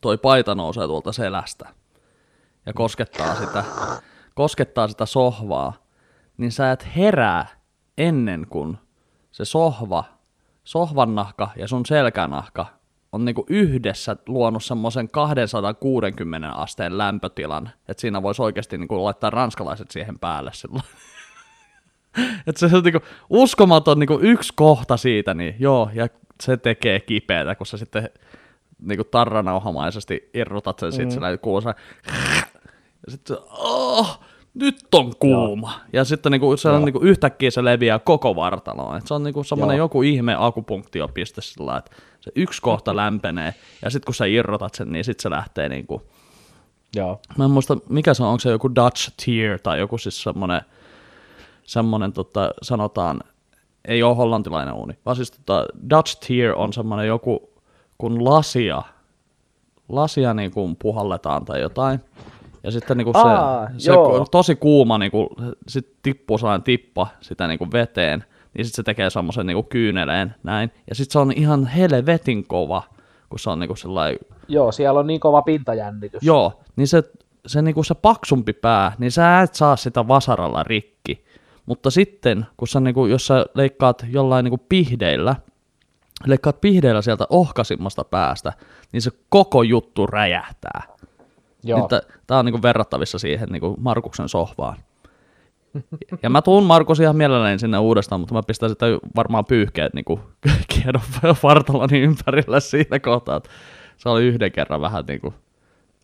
toi paita nousee tuolta selästä ja koskettaa sitä, koskettaa sitä sohvaa, niin sä et herää ennen kuin se sohva, sohvan nahka ja sun selkänahka on niinku yhdessä luonut semmoisen 260 asteen lämpötilan, että siinä voisi oikeasti niinku laittaa ranskalaiset siihen päälle silloin. että se on niinku uskomaton niinku yksi kohta siitä, niin joo, ja se tekee kipeätä, kun sä sitten niinku tarranauhamaisesti irrotat sen, mm. sit sillä kuuluu ja sitten oh, nyt on kuuma. Joo. Ja sitten niinku, se on niinku, yhtäkkiä se leviää koko vartaloon. Et se on niinku semmoinen joku ihme akupunktiopiste sillä että se yksi kohta lämpenee, ja sitten kun sä irrotat sen, niin sitten se lähtee niinku Joo. Mä en muista, mikä se on, onko se joku Dutch tier tai joku siis semmonen, semmonen tota, sanotaan, ei ole hollantilainen uuni, vaan siis tota, Dutch tier on semmonen joku, kun lasia, lasia niin kuin puhalletaan tai jotain, ja sitten niin kuin se, Aa, se joo. tosi kuuma, niin kuin, sit tippuu sellainen tippa sitä niin kuin veteen, niin sitten se tekee semmoisen niin kuin kyyneleen näin, ja sitten se on ihan helvetin kova, kun se on niin kuin sellainen Joo, siellä on niin kova pintajännitys. Joo, niin se, se, niinku se paksumpi pää, niin sä et saa sitä vasaralla rikki. Mutta sitten, kun sä, niinku, jos sä leikkaat jollain niinku pihdeillä, leikkaat pihdeillä sieltä ohkasimmasta päästä, niin se koko juttu räjähtää. Joo. Niin Tämä on niinku verrattavissa siihen niinku Markuksen sohvaan. Ja mä tuun Markus ihan mielelläni sinne uudestaan, mutta mä pistän sitä varmaan pyyhkeet niinku kiedon vartaloni ympärillä siinä kohtaa. että Se oli yhden kerran vähän niinku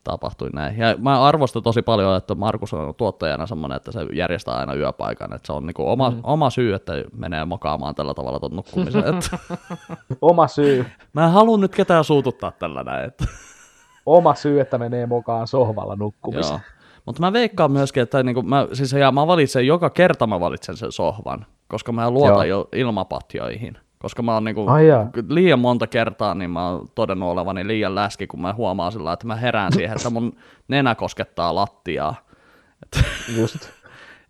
tapahtui näin. Ja mä arvostan tosi paljon, että Markus on tuottajana semmoinen, että se järjestää aina yöpaikan. Että se on niinku oma, mm. oma syy, että menee makaamaan tällä tavalla tuon nukkumisen. että Oma syy. mä en halua nyt ketään suututtaa tällä näin. Että. Oma syy, että menee mukaan sohvalla nukkumiseen. Joo. Mutta mä veikkaan myöskin, että niinku mä, siis ja mä valitsen, joka kerta mä valitsen sen sohvan, koska mä luotan jo ilmapatjoihin. Koska mä oon niinku, Ai jaa. liian monta kertaa, niin mä oon todennut olevani liian läski, kun mä huomaan sillä, että mä herään siihen, että mun nenä koskettaa lattiaa. Just.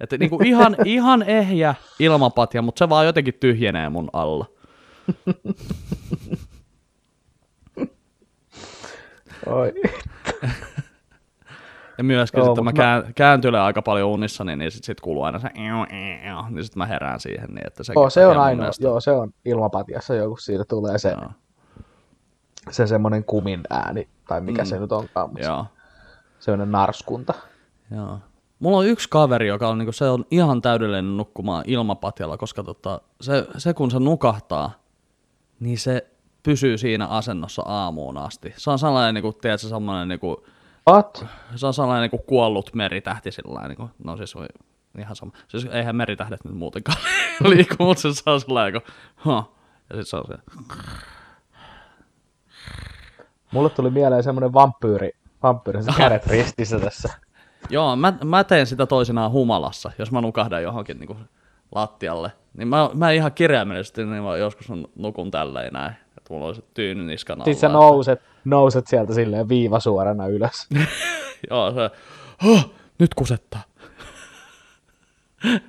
Että niinku ihan, ihan ehjä ilmapatja, mutta se vaan jotenkin tyhjenee mun alla. Oi. Ja myöskin Joo, sitten mä mä- kään, kääntyilen aika paljon unissani, niin sit, sit kuuluu aina se niin sit mä herään siihen. Niin että Joo, se on ainoa, mielestä- joo, se on ilmapatjassa joku, siitä tulee se, Joo, se semmoinen kumin ääni, tai mikä mm. se nyt onkaan, mutta joo. semmoinen narskunta. Joo. Mulla on yksi kaveri, joka on, niinku, se on ihan täydellinen nukkumaan ilmapatjalla, koska tota, se, se, kun se nukahtaa, niin se pysyy siinä asennossa aamuun asti. Se on sellainen, niinku, tiedätkö, sellainen, niinku, What? se on sellainen niinku, kuollut meritähti sillä niinku, no siis voi ihan sama. Siis eihän meritähdet nyt muutenkaan liiku, mutta se on sellainen, niinku, huh. ja sit se on se, Mulle tuli mieleen semmoinen vampyyri, vampyyri se kädet ristissä tässä. Joo, mä, mä teen sitä toisinaan humalassa, jos mä nukahdan johonkin niin lattialle. Niin mä, mä ihan kirjaimellisesti niin mä joskus nukun tälleen näin, että mulla se tyyny niskan alla. Sitten sä nouset, nouset sieltä silleen viivasuorana ylös. Joo, se, oh, nyt kusettaa.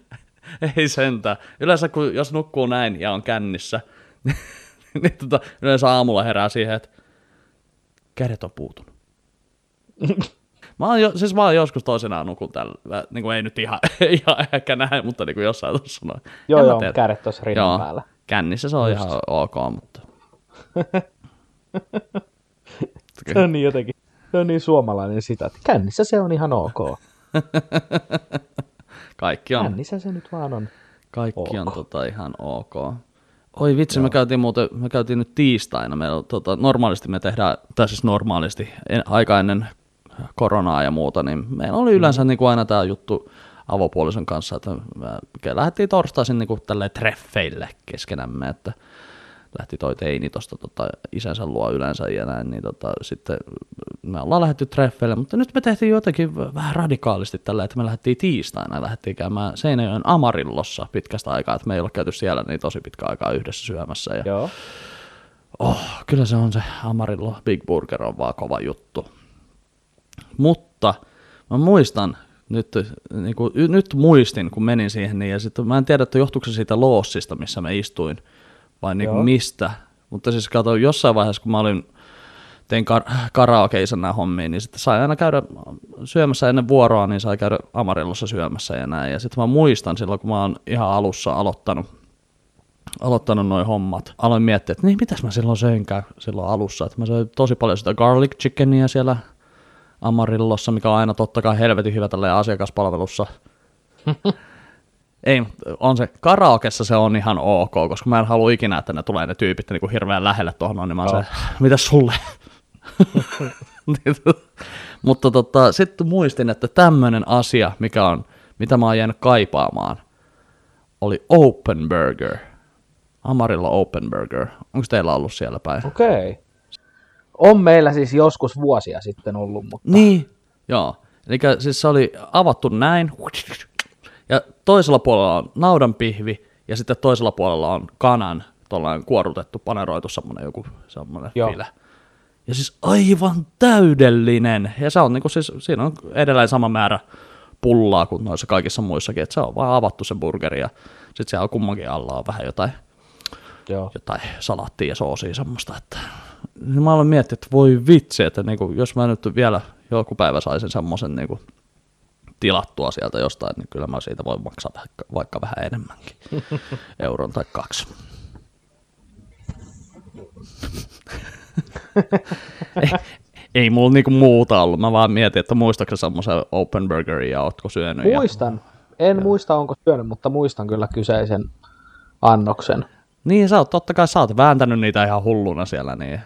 Ei sentään. Yleensä kun, jos nukkuu näin ja on kännissä, niin tota, yleensä aamulla herää siihen, että kädet on puutunut. Mä oon, jo, siis mä oon joskus toisenaan nukun tällä, niin kuin ei nyt ihan, ihan ehkä näin, mutta niin kuin jossain tuossa noin. Joo, joo, teen- kädet tuossa rinnan Joo, päällä. kännissä se on ihan ok, mutta Se on niin jotenkin, se on niin suomalainen sitä, että kännissä se on ihan ok. kaikki on, Kännissä se nyt vaan on. kaikki on ok. tota ihan ok. Oi vitsi, me käytiin muuten, me käytiin nyt tiistaina, meillä, tota, normaalisti me tehdään, tai siis normaalisti, en, aika ennen koronaa ja muuta, niin meillä oli yleensä niin kuin aina tämä juttu avopuolison kanssa, että me lähdettiin torstaisin niin kuin treffeille keskenämme, että lähti toi teini tuosta tota, isänsä luo yleensä ja näin, niin tota, sitten me ollaan lähdetty treffeille, mutta nyt me tehtiin jotenkin vähän radikaalisti tällä, että me lähdettiin tiistaina, lähdettiin käymään Seinäjoen Amarillossa pitkästä aikaa, että me ei ole käyty siellä niin tosi pitkä aikaa yhdessä syömässä ja Joo. oh, kyllä se on se Amarillo Big Burger on vaan kova juttu. Mutta mä muistan, nyt, niin kuin, nyt muistin, kun menin siihen, niin, ja sitten mä en tiedä, että johtuuko se siitä loossista, missä mä istuin, vai niin kuin mistä. Mutta siis kato, jossain vaiheessa, kun mä olin, tein kar- karaokeissa nämä hommiin, niin sitten sai aina käydä syömässä ennen vuoroa, niin sai käydä Amarillossa syömässä ja näin. Ja sitten mä muistan silloin, kun mä oon ihan alussa aloittanut, aloittanut noin hommat. Aloin miettiä, että niin mitäs mä silloin söinkään silloin alussa. Että mä söin tosi paljon sitä garlic chickenia siellä Amarillossa, mikä on aina totta kai helvetin hyvä tälleen asiakaspalvelussa. Ei, on se, karaokessa se on ihan ok, koska mä en halua ikinä, että ne tulee ne tyypit niin kuin hirveän lähelle tuohon, niin mä se, mitä sulle? Mutta tota, sitten muistin, että tämmöinen asia, mikä on, mitä mä oon jäänyt kaipaamaan, oli Open Burger. Amarillo Open Burger. Onko teillä ollut siellä päin? Okei. Okay. On meillä siis joskus vuosia sitten ollut, mutta Niin, Joo. Eli siis se oli avattu näin, ja toisella puolella on naudanpihvi, ja sitten toisella puolella on kanan tuollainen kuorutettu, paneroitu semmoinen joku semmoinen file. Ja siis aivan täydellinen. Ja se on niinku siis, siinä on edelleen sama määrä pullaa kuin noissa kaikissa muissakin, että se on vaan avattu se burgeri ja sitten siellä on kummankin alla on vähän jotain, Joo. jotain salaattia ja soosia semmoista, että niin mä aloin miettiä, että voi vitsi, että niinku, jos mä nyt vielä joku päivä saisin semmoisen niinku tilattua sieltä jostain, niin kyllä mä siitä voin maksaa vaikka, vaikka vähän enemmänkin, euron tai kaksi. ei, ei mulla niinku muuta ollut, mä vaan mietin, että muistatko semmoisen open burgerin ja ootko syönyt. ja- Muistan. En muista, onko syönyt, mutta muistan kyllä kyseisen annoksen. Niin, sä oot totta kai, sä oot vääntänyt niitä ihan hulluna siellä, niin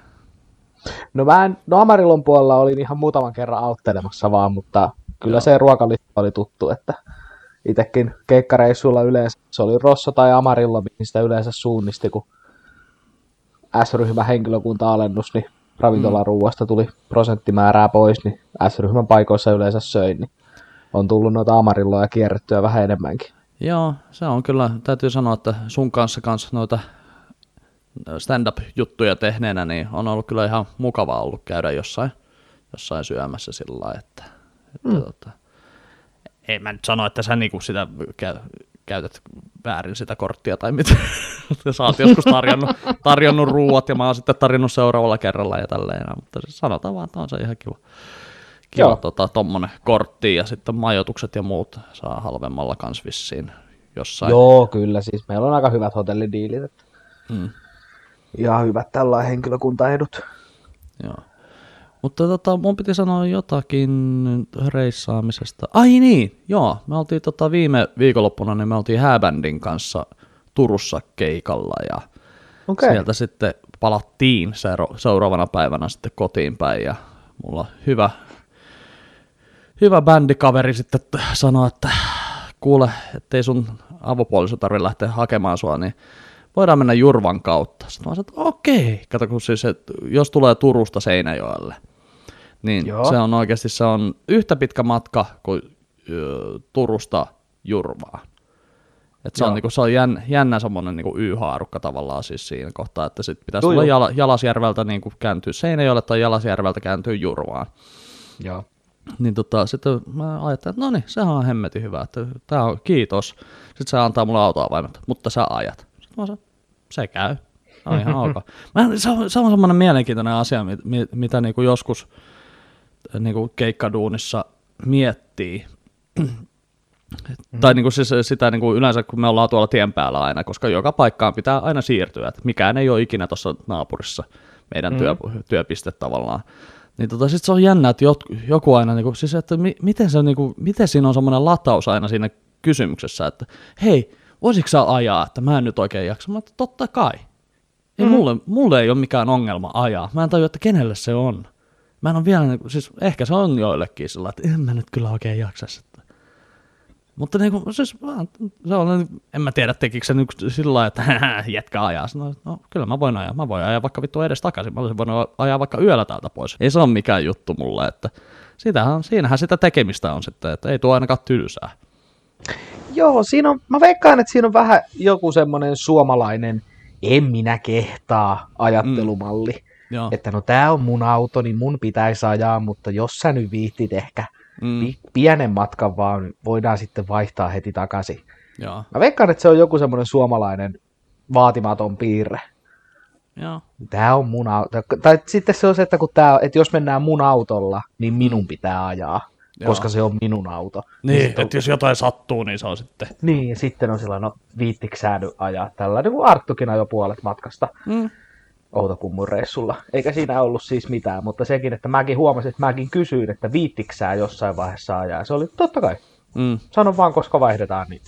No mä en, no Amarillon puolella olin ihan muutaman kerran auttelemassa vaan, mutta kyllä se ruokalista oli tuttu, että itsekin keikkareissuilla yleensä se oli Rosso tai Amarillo, mihin sitä yleensä suunnisti, kun S-ryhmän henkilökunta-alennus, niin ravintolaruuasta tuli prosenttimäärää pois, niin S-ryhmän paikoissa yleensä söin, niin on tullut noita Amarilloja kierrettyä vähän enemmänkin. Joo, se on kyllä, täytyy sanoa, että sun kanssa kanssa noita stand-up-juttuja tehneenä, niin on ollut kyllä ihan mukavaa ollut käydä jossain, jossain syömässä sillä lailla, että, että mm. tota, ei mä nyt sano, että sä niinku sitä käy, käytät väärin sitä korttia tai mitä. sä oot joskus tarjonnut, tarjonnut ruuat ja mä oon sitten tarjonnut seuraavalla kerralla ja tälleen, mutta siis sanotaan vaan, että on se ihan kiva. Kiva Joo. tota, tommonen kortti ja sitten majoitukset ja muut saa halvemmalla kans vissiin jossain. Joo, kyllä, siis meillä on aika hyvät hotellidiilit, Mm. Ihan hyvät tällainen henkilökuntaedut. Joo. Mutta tota, mun piti sanoa jotakin reissaamisesta. Ai niin, joo. Me oltiin tota viime viikonloppuna, niin me oltiin hääbändin kanssa Turussa keikalla ja Okei. sieltä sitten palattiin seura- seuraavana päivänä sitten kotiin päin ja mulla hyvä, hyvä bändikaveri sitten sanoi, että kuule, ettei sun avopuoliso tarvitse lähteä hakemaan sua, niin voidaan mennä Jurvan kautta. Sitten mä sanoin, että okei, kato kun siis, että jos tulee Turusta Seinäjoelle, niin Joo. se on oikeasti se on yhtä pitkä matka kuin Turusta Jurvaan. Et se, on, Joo. niinku, se on jännä, jännä semmoinen niinku Y-haarukka tavallaan siis siinä kohtaa, että sitten pitäisi Joo, joo. jala, Jalasjärveltä niinku kääntyä Seinäjoelle tai Jalasjärveltä kääntyä Jurvaan. Joo. Niin tota, sitten mä ajattelin, että no niin, sehän on hemmetin hyvä, että tää on kiitos. Sitten se antaa mulle autoavaimet, mutta sä ajat. Mä sanoin, se käy. On ihan ok. Mä, se, on, se on semmoinen mielenkiintoinen asia, mit, mit, mitä niinku joskus niinku keikkaduunissa miettii. Tai niinku siis sitä niinku yleensä, kun me ollaan tuolla tien päällä aina, koska joka paikkaan pitää aina siirtyä. Että mikään ei ole ikinä tuossa naapurissa meidän työ, työpiste tavallaan. Niin tota, sit se on jännä, että jot, joku aina, niinku, siis että mi, miten, se, niinku, miten siinä on semmoinen lataus aina siinä kysymyksessä, että hei, voisitko sä ajaa, että mä en nyt oikein jaksa. Mä että totta kai. Ei, mm. mulle, mulle ei ole mikään ongelma ajaa. Mä en tajua, että kenelle se on. Mä en ole vielä, niinku- siis ehkä se on joillekin sillä, että en mä nyt kyllä oikein jaksa sitä. Mutta niinku, siis, vaan, se on, en mä tiedä, tekikö se nyt sillä lailla, että jätkä ajaa. No, no, kyllä mä voin ajaa. Mä voin ajaa vaikka vittu edes takaisin. Mä olisin voinut ajaa vaikka yöllä täältä pois. Ei se ole mikään juttu mulle, että sitähän, siinähän sitä tekemistä on sitten, että ei tuo ainakaan tylsää. Joo, siinä on, mä veikkaan, että siinä on vähän joku semmoinen suomalainen en minä kehtaa ajattelumalli. Mm. Joo. Että no tää on mun auto, niin mun pitäisi ajaa, mutta jos sä nyt viittit ehkä Mm, pi- pienen matkan vaan, niin voidaan sitten vaihtaa heti takaisin. joo. Mä veikkaan, että se on joku semmoinen suomalainen vaatimaton piirre. Joo. Tää on mun auto. Tai sitten se on se, että, kun tää, että jos mennään mun autolla, niin minun pitää ajaa, Joo. koska se on minun auto. Niin, on- että jos jotain sattuu, niin se on sitten. Niin, ja sitten on sillä no viittikö sä nyt ajaa tällä, niin kuin Arttukin ajoi puolet matkasta Mm. Outokummun reissulla. Eikä siinä ollut siis mitään, mutta sekin, että mäkin huomasin, että mäkin kysyin, että viittikö sä jossain vaiheessa ajaa. Se oli totta kai. Mm. Sano vaan, koska vaihdetaan, niin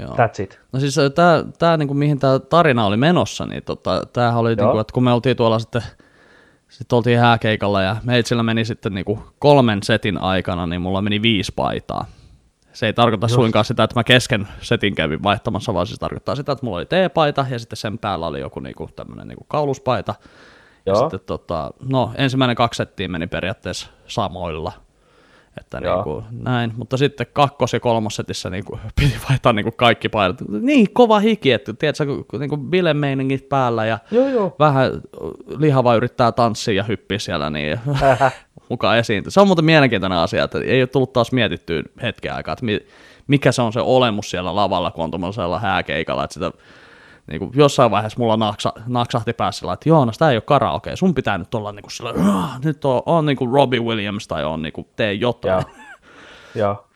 Joo. that's it. No siis tämä, tää, niinku, mihin tämä tarina oli menossa, niin tota, tämähän oli, niinku, että kun me oltiin tuolla sitten, sitten oltiin hääkeikalla ja meitsillä meni sitten niinku kolmen setin aikana, niin mulla meni viisi paitaa. Se ei tarkoita Just. suinkaan sitä, että mä kesken setin kävin vaihtamassa, vaan se tarkoittaa sitä, että mulla oli T-paita ja sitten sen päällä oli joku niinku, tämmöinen niinku kauluspaita. Ja Joo. sitten tota, no ensimmäinen kaksi settiä meni periaatteessa samoilla. Että niin kuin, näin. Mutta sitten kakkos- ja kolmossetissä niin kuin, piti vaihtaa niin kuin kaikki painot. Niin kova hiki, että tiedätkö, niin kuin bilemeiningit päällä ja Joo, joo. vähän lihava yrittää tanssia ja hyppiä siellä niin mukaan esiintyä. Se on muuten mielenkiintoinen asia, että ei ole tullut taas mietittyä hetken aikaa, että mi- mikä se on se olemus siellä lavalla, kun on tuollaisella hääkeikalla, että sitä niin kuin jossain vaiheessa mulla naksa, naksahti päässä, että Joonas, tämä ei ole karaoke, sun pitää nyt olla niin kuin sillä, nyt on, on niin kuin Robbie Williams tai on niin kuin tee jotain. Joo.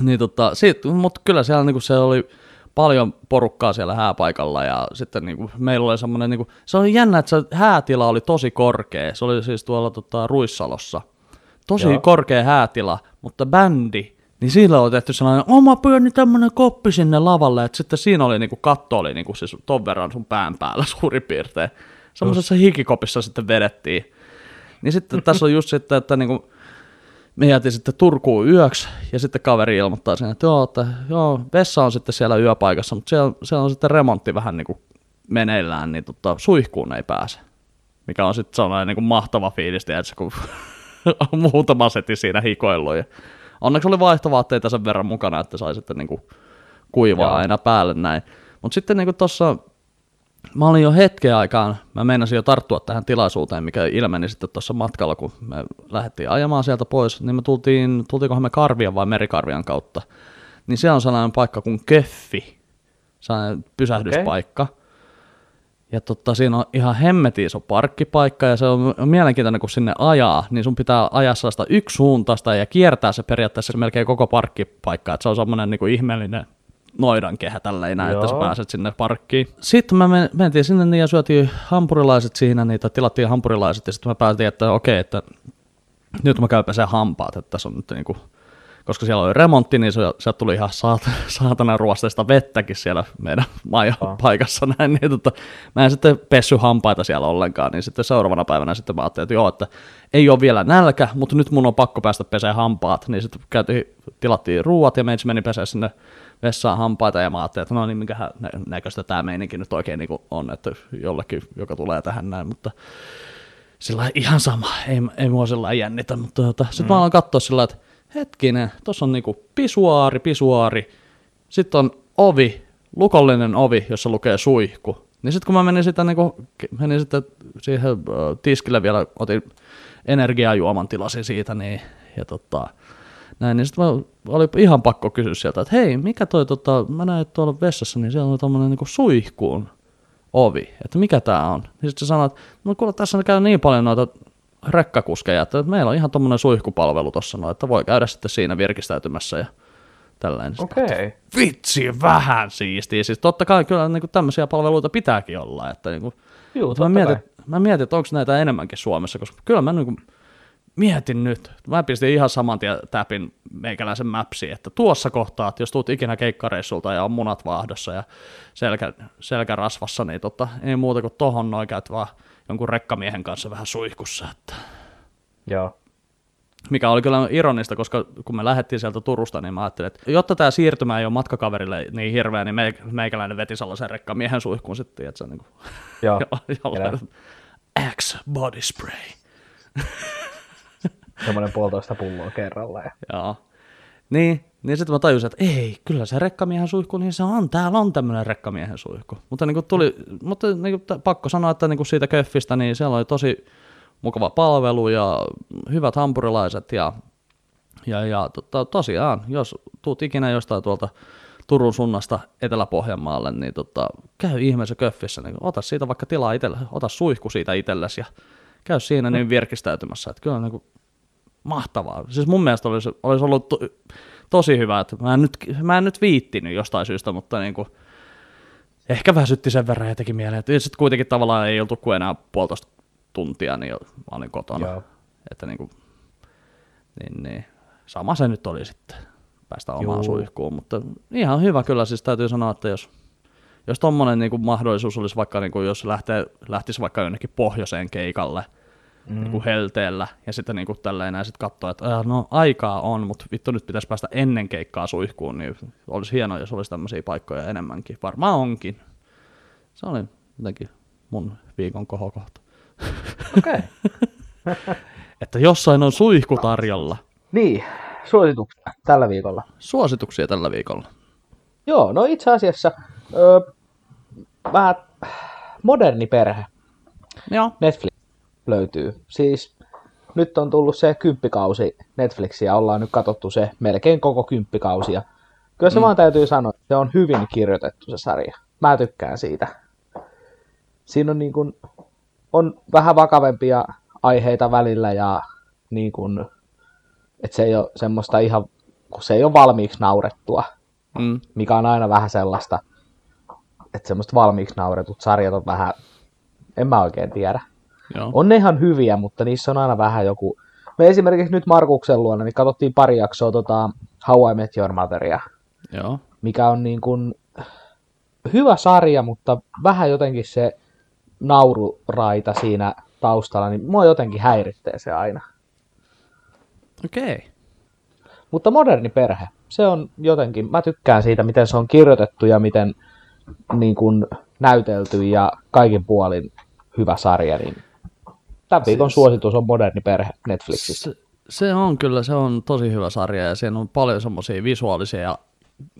Niin tota, sit, mutta kyllä siellä niin kuin se oli paljon porukkaa siellä hääpaikalla ja sitten niin kuin, meillä oli semmoinen, niin kuin, se oli jännä, että se häätila oli tosi korkea, se oli siis tuolla tota, Ruissalossa, tosi Joo. korkea häätila, mutta bändi, niin sillä on tehty sellainen oma pyöni tämmöinen koppi sinne lavalle, että sitten siinä oli niinku katto oli niinku siis ton verran sun pään päällä suurin piirtein. Semmoisessa hikikopissa sitten vedettiin. Niin sitten tässä on just sitten, että niinku, me jäätiin sitten Turkuun yöksi, ja sitten kaveri ilmoittaa sen, että joo, että joo, vessa on sitten siellä yöpaikassa, mutta siellä, siellä on sitten remontti vähän niin kuin meneillään, niin tota, suihkuun ei pääse. Mikä on sitten sellainen niin kuin mahtava fiilis, tiedätkö, kun on muutama seti siinä hikoillut. Ja onneksi oli vaihtovaatteita sen verran mukana, että sai sitten niin kuin kuivaa Joo. aina päälle näin. Mutta sitten niin tuossa mä olin jo hetken aikaan, mä meinasin jo tarttua tähän tilaisuuteen, mikä ilmeni sitten tuossa matkalla, kun me lähdettiin ajamaan sieltä pois, niin me tultiin, tultiinkohan me Karvian vai Merikarvian kautta. Niin se on sellainen paikka kuin Köffi, sellainen pysähdyspaikka. Okay. Ja totta, siinä on ihan hemmetin iso parkkipaikka ja se on mielenkiintoinen, kun sinne ajaa, niin sun pitää ajaa sellaista yksisuuntaista ja kiertää se periaatteessa melkein koko parkkipaikka, että se on semmoinen niin kuin ihmeellinen noidankehä tälleen näin, että sä pääset sinne parkkiin. Sitten me men- mentiin sinne niin ja syötiin hampurilaiset siinä, niitä tilattiin hampurilaiset ja sitten me päätin, että okei, että nyt mä käyn peseen hampaat, että tässä on nyt niinku, koska siellä oli remontti, niin se, sieltä tuli ihan saat, saatana ruosteista vettäkin siellä meidän maja paikassa näin, niin tota, mä en sitten pessy hampaita siellä ollenkaan, niin sitten seuraavana päivänä sitten mä ajattelin, että joo, että ei ole vielä nälkä, mutta nyt mun on pakko päästä peseen hampaat, niin sitten käytiin, tilattiin ruuat ja meitsi meni pesee sinne vessaan hampaita ja mä ajattelin, että no niin, minkähän nä- näköistä tämä meininki nyt oikein niin on, että jollekin, joka tulee tähän näin, mutta sillä ihan sama, ei, ei mua sillä jännitä, mutta tota, sitten mä aloin katsoa sillä että hetkinen, tuossa on niinku pisuaari, pisuaari, sitten on ovi, lukollinen ovi, jossa lukee suihku. Niin sitten kun mä menin, sitä, niinku, menin sitten siihen äh, tiskille vielä, otin energiajuoman tilasin siitä, niin, ja tota, näin, niin sitten oli ihan pakko kysyä sieltä, että hei, mikä toi, tota, mä näin että tuolla vessassa, niin siellä on tommonen niinku suihkuun ovi, että mikä tää on. Niin sitten se sanoi, että no kuule, tässä käy niin paljon noita rekkakuskeja, että meillä on ihan tommonen suihkupalvelu tossa, no, että voi käydä sitten siinä virkistäytymässä ja tällainen. Okei. Okay. Vitsi, vähän siistiä. Siis totta kai kyllä niin tämmöisiä palveluita pitääkin olla. Että, niin kuin, Juu, mä, mietin, kai. mä mietin, että onko näitä enemmänkin Suomessa, koska kyllä mä niin kuin, mietin nyt. Mä pistin ihan saman tien täpin meikäläisen mapsiin, että tuossa kohtaa, että jos tuut ikinä keikkareissulta ja on munat vaahdossa ja selkä, selkä rasvassa, niin tota, ei muuta kuin tohon noin käyt vaan jonkun rekkamiehen kanssa vähän suihkussa. Että Joo. mikä oli kyllä ironista, koska kun me lähdettiin sieltä Turusta, niin mä ajattelin, että jotta tämä siirtymä ei ole matkakaverille niin hirveä, niin meik- meikäläinen veti sellaisen rekkamiehen suihkuun sitten, että se niin kuin, Joo. jollain X body spray. Semmoinen puolitoista pulloa kerralla. Ja... Joo. Niin, niin sitten mä tajusin, että ei, kyllä se rekkamiehen suihku, niin se on, täällä on tämmöinen rekkamiehen suihku. Mutta, niin kuin tuli, mutta niin kuin, pakko sanoa, että niin kuin siitä köffistä, niin siellä oli tosi mukava palvelu ja hyvät hampurilaiset ja, ja, ja tota, tosiaan, jos tuut ikinä jostain tuolta Turun suunnasta Etelä-Pohjanmaalle, niin tota, käy ihmeessä köffissä, niin ota siitä vaikka tilaa itselle, ota suihku siitä itsellesi ja käy siinä niin virkistäytymässä, että kyllä niin kuin, mahtavaa. Siis mun mielestä olisi, olisi ollut to, tosi hyvä, että mä en, nyt, mä en nyt viittinyt jostain syystä, mutta niin kuin, ehkä väsytti sen verran ja teki mieleen. Että sitten kuitenkin tavallaan ei oltu kuin enää puolitoista tuntia, niin mä olin kotona. Joo. Että niin kuin, niin, niin. Sama se nyt oli sitten päästä omaan Juu. suihkuun, mutta ihan hyvä kyllä, siis täytyy sanoa, että jos, jos tommonen niin mahdollisuus olisi vaikka, niin kuin, jos lähtee, lähtisi vaikka jonnekin pohjoiseen keikalle, mm. niin kuin helteellä, ja sitten niin kuin tälleen näin sitten katsoa, että "Ah, no aikaa on, mutta vittu nyt pitäisi päästä ennen keikkaa suihkuun, niin olisi hienoa, jos olisi tämmöisiä paikkoja enemmänkin. Varmaan onkin. Se oli jotenkin mun viikon kohokohta. Okei. Okay. Että jossain on suihku tarjolla. Niin, suosituksia tällä viikolla? Suosituksia tällä viikolla. Joo, no itse asiassa öö, vähän moderni perhe. Joo. Netflix löytyy. Siis nyt on tullut se kymppikausi Netflixiä, ollaan nyt katsottu se melkein koko kymppikausi. Ja kyllä se mm. vaan täytyy sanoa, että se on hyvin kirjoitettu se sarja. Mä tykkään siitä. Siinä on, niin kuin, on vähän vakavempia aiheita välillä ja niin kuin, että se ei ole semmoista ihan, kun se ei ole valmiiksi naurettua, mm. mikä on aina vähän sellaista, että semmoista valmiiksi nauretut sarjat on vähän, en mä oikein tiedä. Joo. On ne ihan hyviä, mutta niissä on aina vähän joku... Me esimerkiksi nyt Markuksen luona, niin katsottiin pari jaksoa tota How I Met Your Motheria, Joo. mikä on niin kuin hyvä sarja, mutta vähän jotenkin se naururaita siinä taustalla, niin mua jotenkin häiritsee se aina. Okei. Okay. Mutta moderni perhe, se on jotenkin, mä tykkään siitä, miten se on kirjoitettu ja miten niin kuin, näytelty ja kaikin puolin hyvä sarja, niin tämän viikon siis, suositus on Moderni perhe Netflixissä. Se, se on kyllä, se on tosi hyvä sarja ja siinä on paljon semmoisia visuaalisia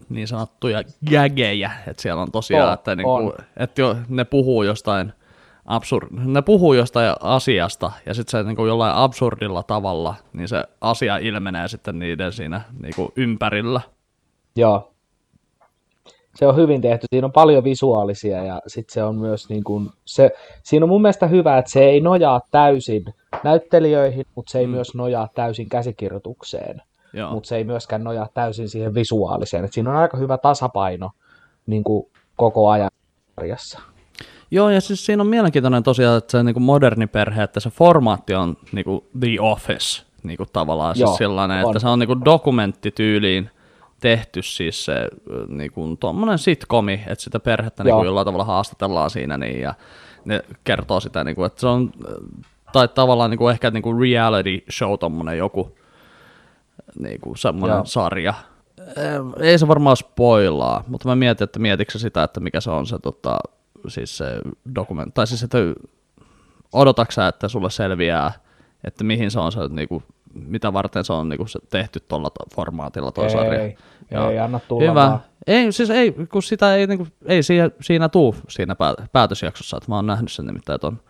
niin sanottuja gägejä, että siellä on tosiaan, on, että, niin kuin, että jo, ne puhuu jostain absurd, ne puhuu jostain asiasta ja sitten se niin kuin jollain absurdilla tavalla, niin se asia ilmenee sitten niiden siinä niin kuin ympärillä. Joo, se on hyvin tehty. Siinä on paljon visuaalisia ja sitten se on myös niin kuin, se, siinä on mun mielestä hyvä, että se ei nojaa täysin näyttelijöihin, mutta se ei mm. myös nojaa täysin käsikirjoitukseen. Mutta se ei myöskään nojaa täysin siihen visuaaliseen. Et siinä on aika hyvä tasapaino niin kuin koko ajan sarjassa. Joo, ja siis siinä on mielenkiintoinen tosiaan, että se niin kuin moderni perhe, että se formaatti on niin kuin The Office niin kuin tavallaan. Joo, siis sellainen, on. että se on niin kuin dokumenttityyliin tehty siis se niin kuin tuommoinen sitkomi, että sitä perhettä niin kuin jollain tavalla haastatellaan siinä niin, ja ne kertoo sitä, niin kuin, että se on tai tavallaan niin kuin ehkä niin kuin reality show tuommoinen joku niin kuin semmoinen Joo. sarja. Ei se varmaan spoilaa, mutta mä mietin, että mietitkö sitä, että mikä se on se, tota, siis se dokument, tai siis että odotaksä, että sulle selviää, että mihin se on se niin kuin mitä varten se on niin kuin se tehty tuolla formaatilla tuo sarja. Ei, ei, anna tulla Hyvä. Vaan. Ei, siis ei, kun sitä ei, niin kuin, ei siinä, siinä tuu siinä päätösjaksossa, että mä oon nähnyt sen nimittäin ton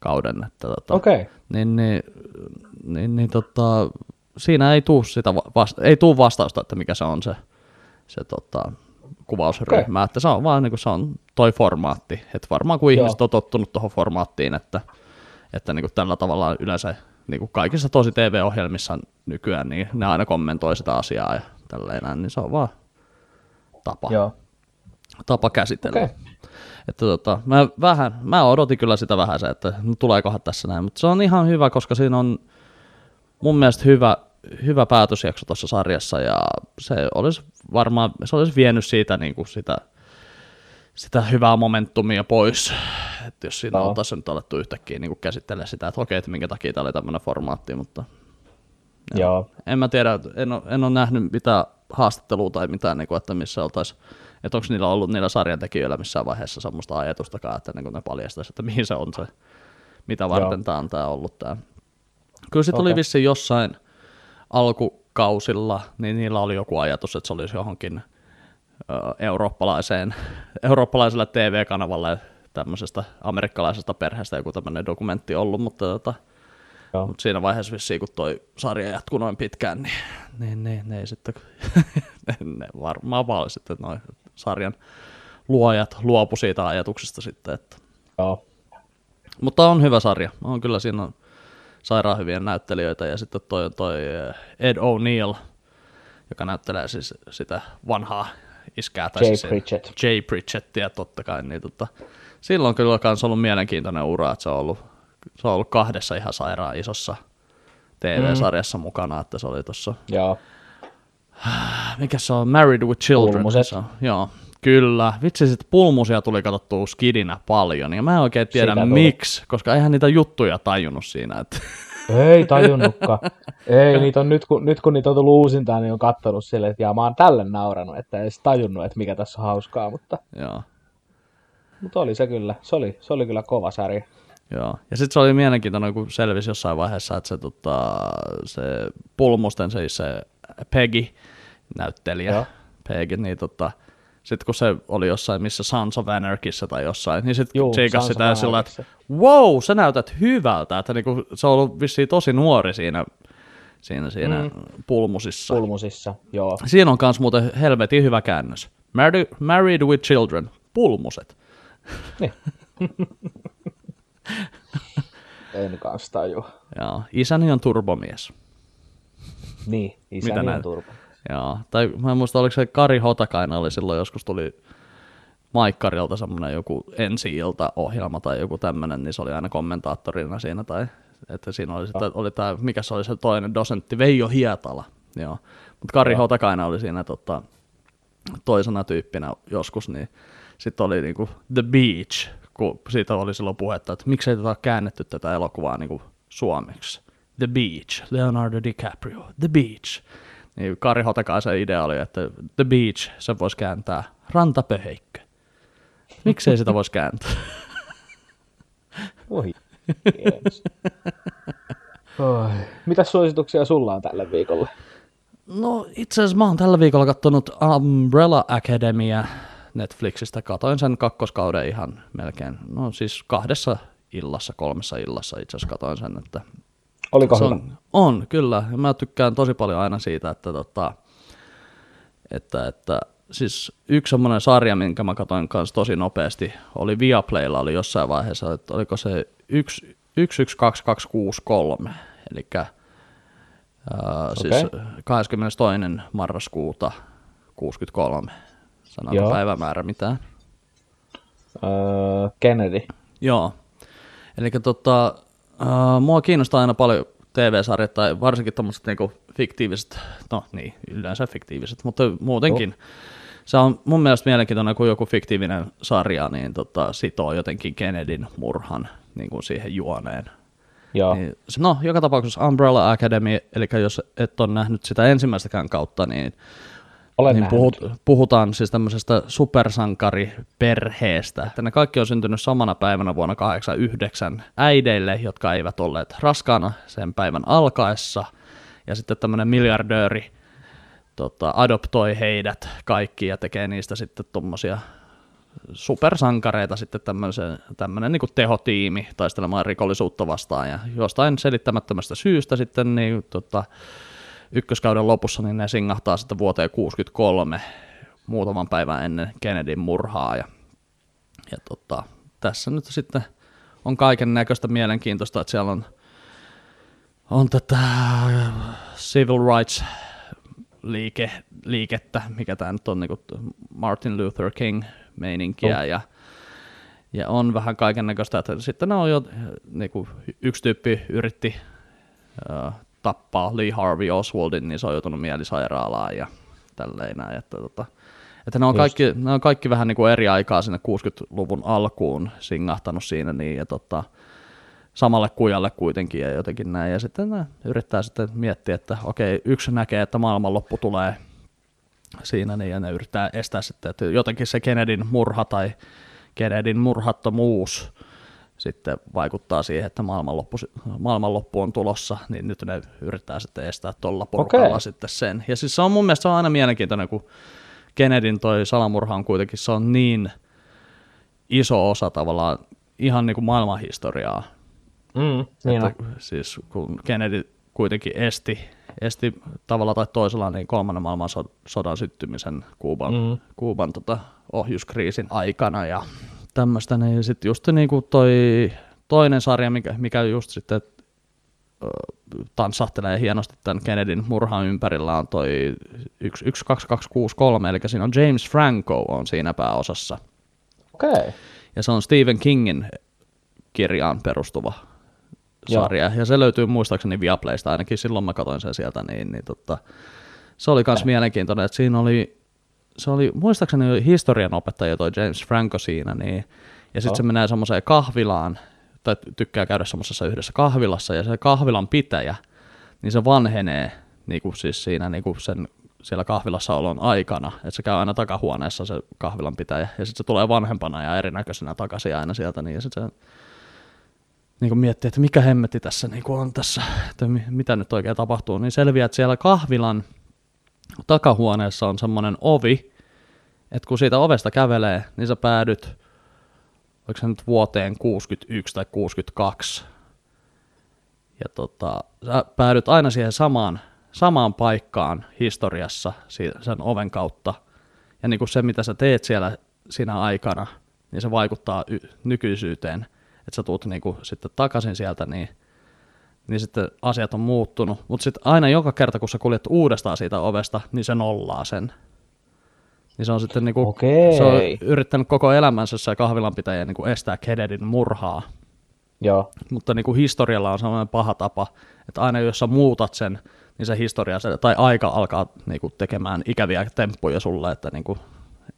kauden. Että, tota, okay. Niin, niin, niin, niin tota, siinä ei tuu, sitä vasta, ei tuu vastausta, että mikä se on se, se tota, kuvausryhmä, okay. että se on vaan niin kuin, se on toi formaatti, että varmaan kun Joo. ihmiset on tottunut tuohon formaattiin, että, että niin kuin tällä tavalla yleensä niin kuin kaikissa tosi TV-ohjelmissa nykyään, niin ne aina kommentoi sitä asiaa ja tälleen niin se on vaan tapa, Joo. tapa käsitellä. Okay. Että tota, mä, vähän, mä odotin kyllä sitä vähän se, että tuleekohan tässä näin, mutta se on ihan hyvä, koska siinä on mun mielestä hyvä, hyvä päätösjakso tuossa sarjassa ja se olisi varmaan, se olisi vienyt siitä niin kuin sitä, sitä hyvää momentumia pois että jos siinä no. oltaisiin nyt alettu yhtäkkiä niin käsittelemään sitä, että okei, että minkä takia tämä oli tämmöinen formaatti, mutta Joo. en mä tiedä, en ole, en ole nähnyt mitään haastattelua tai mitään, niin kuin, että missä oltaisiin, että onko niillä ollut niillä sarjantekijöillä missään vaiheessa semmoista ajatustakaan, että niin ne paljastaisi, että mihin se on se, mitä varten tämä on tämä ollut tämä. Kyllä sitten okay. oli vissiin jossain alkukausilla, niin niillä oli joku ajatus, että se olisi johonkin eurooppalaiseen, eurooppalaiselle TV-kanavalle tämmöisestä amerikkalaisesta perheestä joku tämmöinen dokumentti ollut, mutta, tota, mutta siinä vaiheessa vissiin, kun toi sarja jatkuu noin pitkään, niin, niin, niin ne ei sitten, ne, ne varmaan vaan sitten noin sarjan luojat luopu siitä ajatuksesta sitten, että Joo. Mutta on hyvä sarja. On kyllä siinä on sairaan hyviä näyttelijöitä ja sitten toi, toi eh, Ed O'Neill, joka näyttelee siis sitä vanhaa iskää. Tai Jay siis Pritchett. Jay Pritchettia totta kai, niin tota, silloin kyllä myös ollut mielenkiintoinen ura, että se on ollut, se on ollut kahdessa ihan sairaan isossa TV-sarjassa mm. mukana, että se oli tuossa... Joo. Mikä se on? Married with Children. Pulmuset. Se on. Joo, kyllä. Vitsi, sitten pulmusia tuli katsottua skidinä paljon, ja mä en oikein tiedä miksi, koska eihän niitä juttuja tajunnut siinä. Että... Ei tajunnutkaan. Ei, niitä on nyt, kun, nyt kun niitä on tullut uusintaan, niin on katsonut silleen, että jaa, mä oon tälle nauranut, että ei edes tajunnut, että mikä tässä on hauskaa, mutta... Joo. Mutta oli se kyllä, se oli, se oli kyllä kova sarja. Joo, ja sitten se oli mielenkiintoinen, kun selvisi jossain vaiheessa, että se, tota, se pulmusten se, se Peggy, näyttelijä, Joo. Peggy, niin tota, sitten kun se oli jossain, missä Sons of Anarchyssä tai jossain, niin sitten tsiikas sitä sillä, että wow, sä näytät hyvältä, että niinku, se on ollut vissiin tosi nuori siinä, siinä, siinä mm. pulmusissa. Pulmusissa, joo. Siinä on myös muuten helvetin hyvä käännös. Married, married with children, pulmuset. Niin. en kanssa tajua. Joo, isäni on turbomies. Niin, Mitä isäni on näet? turpa. Joo, tai mä en muista, oliko se Kari Hotakainen oli silloin joskus tuli Maikkarilta semmoinen joku ensi ohjelma tai joku tämmöinen, niin se oli aina kommentaattorina siinä, tai että siinä oli, sitten, oli tämä, mikä se oli se toinen dosentti, Veijo Hietala, joo. Mutta Kari Joo. Hotakainen oli siinä tota, toisena tyyppinä joskus, niin sitten oli niinku The Beach, kun siitä oli silloin puhetta, että miksei tätä ole käännetty tätä elokuvaa niinku suomeksi. The Beach, Leonardo DiCaprio, The Beach. Niin Kari Hotakaisen idea oli, että The Beach, se voisi kääntää rantapöheikkö. Miksei sitä voisi kääntää? Voi. Oi. Mitä suosituksia sulla on tälle viikolle? No itse asiassa mä oon tällä viikolla kattonut Umbrella Academia Netflixistä. Katoin sen kakkoskauden ihan melkein, no siis kahdessa illassa, kolmessa illassa itse asiassa katoin sen, että Oliko se hyvä? on, on, kyllä. Ja mä tykkään tosi paljon aina siitä, että, tota, että, että siis yksi semmoinen sarja, minkä mä katsoin kanssa tosi nopeasti, oli Viaplaylla oli jossain vaiheessa, että oliko se 112263, eli ää, siis Okei. 22. marraskuuta 63. Sanoiko Joo. päivämäärä mitään? Öö, Kennedy. Joo. Eli tota, uh, mua kiinnostaa aina paljon TV-sarjat tai varsinkin tämmöiset niinku fiktiiviset, no niin, yleensä fiktiiviset, mutta muutenkin. Se on mun mielestä mielenkiintoinen, kun joku fiktiivinen sarja niin tota, sitoo jotenkin Kennedyn murhan niin kuin siihen juoneen. Joo. Niin, no, joka tapauksessa Umbrella Academy, eli jos et ole nähnyt sitä ensimmäistäkään kautta, niin Olen niin nähnyt. puhut, puhutaan siis tämmöisestä supersankariperheestä. Että ne kaikki on syntynyt samana päivänä vuonna 89 äideille, jotka eivät olleet raskaana sen päivän alkaessa. Ja sitten tämmöinen miljardööri tota, adoptoi heidät kaikki ja tekee niistä sitten tuommoisia supersankareita sitten tämmöinen niin tehotiimi taistelemaan rikollisuutta vastaan. Ja jostain selittämättömästä syystä sitten niin, tota, ykköskauden lopussa niin ne singahtaa sitten vuoteen 63 muutaman päivän ennen Kennedyn murhaa. Ja, ja tota, tässä nyt sitten on kaiken näköistä mielenkiintoista, että siellä on, on tätä civil rights liike, liikettä, mikä tämä nyt on, niin Martin Luther King meininkiä, Oh. ja, ja on vähän kaiken näköistä, että sitten on jo, niin kuin yksi tyyppi yritti ö, tappaa Lee Harvey Oswaldin, niin se on joutunut mielisairaalaan ja tälleen näin, että, tota, että ne, on Just. kaikki, ne on kaikki vähän niin kuin eri aikaa sinne 60-luvun alkuun singahtanut siinä niin, ja tota, samalle kujalle kuitenkin ja jotenkin näin. Ja sitten ne yrittää sitten miettiä, että okei, yksi näkee, että maailmanloppu tulee siinä, niin ja ne yrittää estää sitten, että jotenkin se Kennedyn murha tai Kennedyn murhattomuus sitten vaikuttaa siihen, että maailmanloppu, maailmanloppu on tulossa, niin nyt ne yrittää sitten estää tuolla porukalla Okei. sitten sen. Ja siis se on mun mielestä se on aina mielenkiintoinen, kun Kennedyn toi salamurha on kuitenkin, se on niin iso osa tavallaan ihan niin kuin maailmanhistoriaa, Mm, niin on. että siis kun Kennedy kuitenkin esti, esti tavalla tai toisella niin kolmannen maailmansodan syttymisen Kuuban, mm. Kuuban tota, ohjuskriisin aikana ja tämmöistä, niin sitten just niin kuin toi toinen sarja, mikä, mikä just sitten tanssahtelee hienosti tämän Kennedyn murhan ympärillä on toi 12263, eli siinä on James Franco on siinä pääosassa. Okei. Okay. Ja se on Stephen Kingin kirjaan perustuva Joo. sarja. Ja se löytyy muistaakseni Viaplaysta, ainakin silloin mä katsoin sen sieltä, niin, niin tota, se oli myös mielenkiintoinen, että siinä oli, se oli muistaakseni historian opettaja toi James Franco siinä, niin, ja sitten Joo. se menee semmoiseen kahvilaan, tai tykkää käydä semmoisessa yhdessä kahvilassa, ja se kahvilan pitäjä, niin se vanhenee niin kuin siis siinä niin kuin sen siellä kahvilassa olon aikana, että se käy aina takahuoneessa se kahvilan pitäjä, ja sitten se tulee vanhempana ja erinäköisenä takaisin aina sieltä, niin ja sitten se niin kuin miettii, että mikä hemmetti tässä niin kuin on tässä, että mi- mitä nyt oikein tapahtuu, niin selviää, että siellä kahvilan takahuoneessa on semmoinen ovi, että kun siitä ovesta kävelee, niin sä päädyt, oliko se nyt vuoteen 61 tai 62, ja tota, sä päädyt aina siihen samaan, samaan paikkaan historiassa sen oven kautta. Ja niin kuin se, mitä sä teet siellä siinä aikana, niin se vaikuttaa y- nykyisyyteen. Että sä tuut niin kuin sitten takaisin sieltä, niin, niin sitten asiat on muuttunut. Mutta sitten aina joka kerta, kun sä kuljet uudestaan siitä ovesta, niin se nollaa sen. Niin se on sitten niin kuin, se on yrittänyt koko elämänsä se kahvilanpitäjä niin kuin estää Kennedyn murhaa. Joo. Mutta niin kuin historialla on sellainen paha tapa, että aina jos sä muutat sen, niin se historia se, tai aika alkaa niin kuin tekemään ikäviä temppuja sulle, että, niin kuin,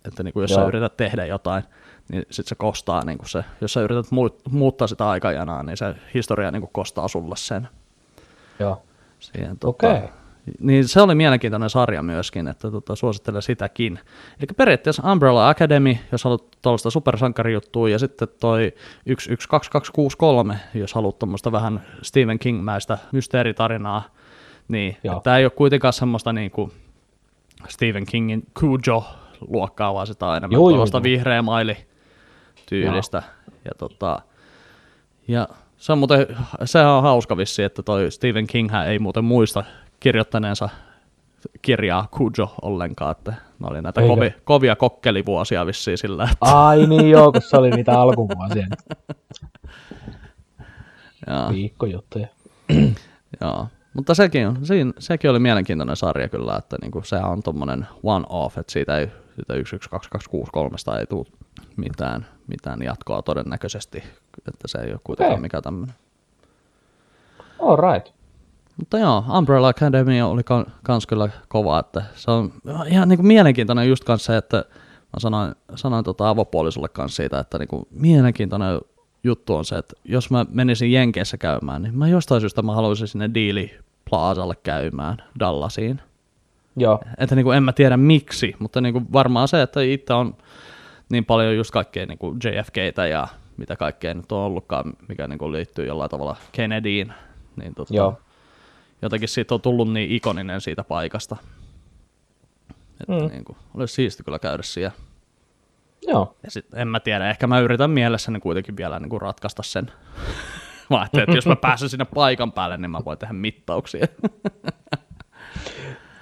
että niin kuin jos Joo. sä yrität tehdä jotain, niin sitten se kostaa, niin kuin se, jos sä yrität muuttaa sitä aikajanaa, niin se historia niin kuin kostaa sulle sen. Joo. Siihen, tota, okay. Niin se oli mielenkiintoinen sarja myöskin, että tota, suosittelen sitäkin. Eli periaatteessa Umbrella Academy, jos haluat tuollaista supersankarijuttua, ja sitten toi 112263, jos haluat tuommoista vähän Stephen King-mäistä mysteeritarinaa, niin tämä ei ole kuitenkaan semmoista niin kuin Stephen Kingin Cujo-luokkaa, vaan sitä on enemmän joo, tuollaista joo, vihreä maili tyylistä. Ja, tota, ja se on muuten, se on hauska vissi, että toi Stephen King ei muuten muista kirjoittaneensa kirjaa Kujo ollenkaan, että ne oli näitä kovi, kovia kokkelivuosia vissiin sillä. Että... Ai niin joo, kun se oli niitä alkuvuosia. Viikkojuttuja. joo, mutta sekin, siinä, sekin oli mielenkiintoinen sarja kyllä, että niinku, se on tuommoinen one-off, että siitä ei siitä 112263 ei tule mitään, mitään jatkoa todennäköisesti, että se ei ole kuitenkaan okay. mikään tämmöinen. All right. Mutta joo, Umbrella Academy oli kans kyllä kova, että se on ihan niin kuin mielenkiintoinen just kanssa se, että mä sanoin, sanoin tota avopuolisolle kanssa siitä, että niin kuin mielenkiintoinen juttu on se, että jos mä menisin Jenkeissä käymään, niin mä jostain syystä mä haluaisin sinne Deali Plazalle käymään Dallasiin. Joo. Että niin kuin en mä tiedä miksi, mutta niin kuin varmaan se, että itse on niin paljon just kaikkea niin kuin JFKtä ja mitä kaikkea nyt on ollutkaan, mikä niin kuin liittyy jollain tavalla Kennedyin, niin tota, Joo jotenkin siitä on tullut niin ikoninen siitä paikasta. Että mm. niin kuin, olisi siisti kyllä käydä siellä. Joo. Ja sit, en mä tiedä, ehkä mä yritän mielessäni kuitenkin vielä niin kuin ratkaista sen. mä ajattelin, että jos mä pääsen sinne paikan päälle, niin mä voin tehdä mittauksia.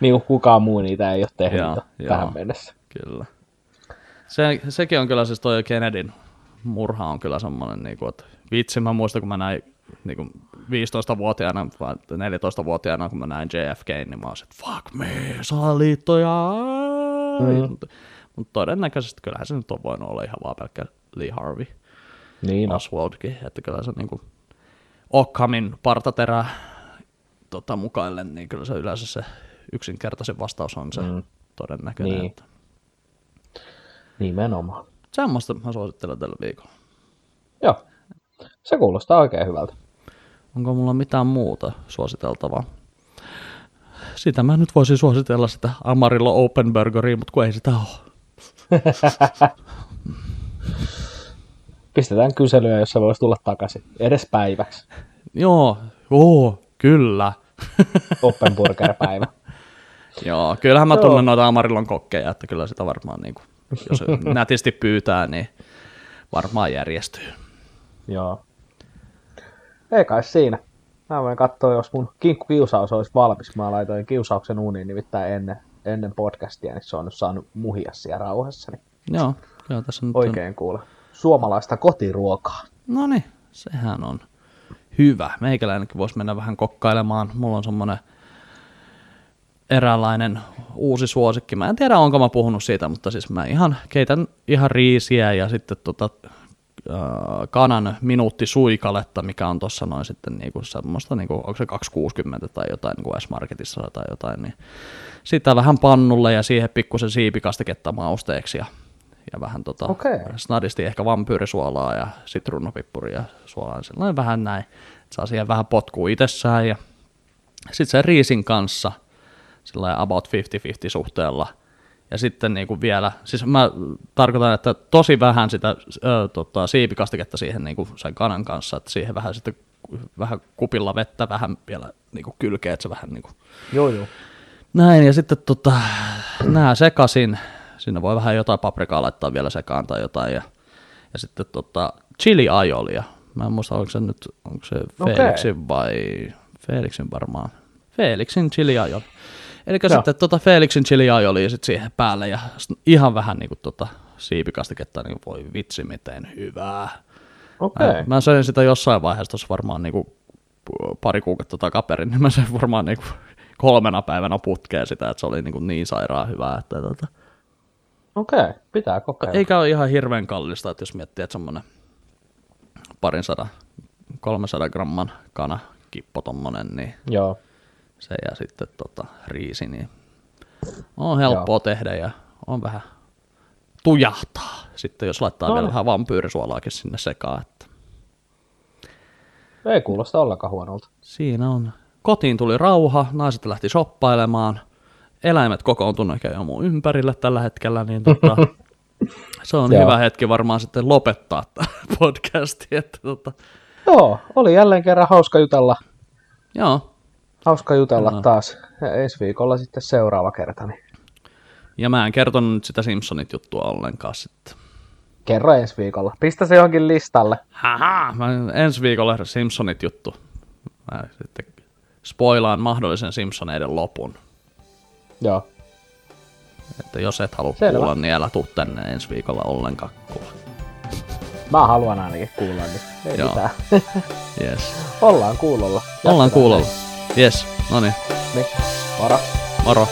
niin kuin kukaan muu niitä ei ole tehnyt joo, tähän joo, mennessä. Kyllä. Se, sekin on kyllä siis toi Kennedyn murha on kyllä semmoinen, niin kuin, että vitsi, mä muistan, kun mä näin niin kuin 15-vuotiaana vai 14-vuotiaana, kun mä näin JFK, niin mä olisin, että fuck me, salaliittoja. Mm. Mutta, mutta todennäköisesti kyllähän se nyt on voinut olla ihan vaan pelkkä Lee Harvey. Niin Oswaldkin, että kyllä se niin kuin Ockhamin partaterä tota, mukaille, niin kyllä se yleensä se yksinkertaisin vastaus on se mm. todennäköinen. Niin. Että... Nimenomaan. Semmoista mä suosittelen tällä viikolla. Joo. Se kuulostaa oikein hyvältä. Onko mulla mitään muuta suositeltavaa? Sitä mä nyt voisin suositella sitä Amarillo Open Burgeria, mutta kun ei sitä ole. Pistetään kyselyä, jos se voisi tulla takaisin. Edes päiväksi. Joo, joo, kyllä. Open Burger-päivä. Joo, kyllähän mä tunnen noita Amarillon kokkeja, että kyllä sitä varmaan, niin kuin, jos nätisti pyytää, niin varmaan järjestyy. Joo. Ei kai siinä. Mä voin katsoa, jos mun kinkkukiusaus olisi valmis. Mä laitoin kiusauksen uuniin nimittäin ennen, ennen podcastia, niin se on nyt saanut muhia siellä rauhassa. Niin joo, joo, tässä nyt Oikein on... kuule. Suomalaista kotiruokaa. No niin, sehän on hyvä. Meikäläinenkin voisi mennä vähän kokkailemaan. Mulla on semmonen eräänlainen uusi suosikki. Mä en tiedä, onko mä puhunut siitä, mutta siis mä ihan keitän ihan riisiä ja sitten tota, Äh, kanan minuutti suikaletta, mikä on tuossa noin sitten niinku semmoista, niinku, onko se 260 tai jotain niinku S-Marketissa tai jotain, niin sitä vähän pannulle ja siihen pikkusen siipikastiketta mausteeksi ja, ja vähän tota, okay. snadisti ehkä vampyyrisuolaa ja sitruunapippuria ja suolaa, sellainen vähän näin, saa siihen vähän potkua itsessään ja sitten sen riisin kanssa sellainen about 50-50 suhteella – ja sitten niin kuin vielä, siis mä tarkoitan, että tosi vähän sitä ö, tota, siipikastiketta siihen niin kuin sen kanan kanssa, että siihen vähän sitten vähän kupilla vettä vähän vielä niin kuin kylkeä, että se vähän niin kuin joo, joo. Näin, ja sitten tota, nää sekasin. Sinne voi vähän jotain paprikaa laittaa vielä sekaan tai jotain. Ja, ja sitten tota, chili ajolia. Mä en muista, onko se nyt, onko se Okei. Felixin vai Felixin varmaan. Felixin chili aioli. Eli sitten tota Felixin chili aioli sit siihen päälle ja ihan vähän niinku tota siipikastiketta, niin voi vitsi miten hyvää. Okei. Mä, mä söin sitä jossain vaiheessa tuossa varmaan niinku pari kuukautta takaperin, niin mä söin varmaan niinku kolmena päivänä putkeen sitä, että se oli niinku niin sairaan hyvää. Että tota. Okei, pitää kokeilla. Eikä ole ihan hirveän kallista, että jos miettii, että semmonen parin sadan, 300 gramman kana kippo tommonen, niin Joo. Se ja sitten tota, riisi, niin on helppoa Joo. tehdä ja on vähän tujahtaa. Sitten jos laittaa No vielä niin. vähän vampyyrisuolaakin sinne sekaan, että Ei kuulosta ollenkaan huonolta. Siinä on. Kotiin tuli rauha, naiset lähti shoppailemaan, eläimet kokoontunut jo mun ympärille tällä hetkellä, niin tota, se on Joo. hyvä hetki varmaan sitten lopettaa tämä podcasti. Että tota, Joo, oli jälleen kerran hauska jutella, joo. Hauska jutella Joo. taas. Ja ensi viikolla sitten seuraava kerta, niin Ja mä en kertonut nyt sitä Simpsonit juttua ollenkaan sitten. kerro ensi viikolla. Pistä se johonkin listalle. Haha, mä ensi viikolla Simpsonit juttu. Mä sitten spoilaan mahdollisen Simpsoneiden lopun. Joo. Että jos et halua Selvä. kuulla, niin älä tuu tänne ensi viikolla ollenkaan kuulla. Mä haluan ainakin kuulla, niin ei Joo. mitään. Yes. Ollaan kuulolla. Ollaan Jatketaan kuulolla. näin. Yes, no niin. Niin, moro. Moro.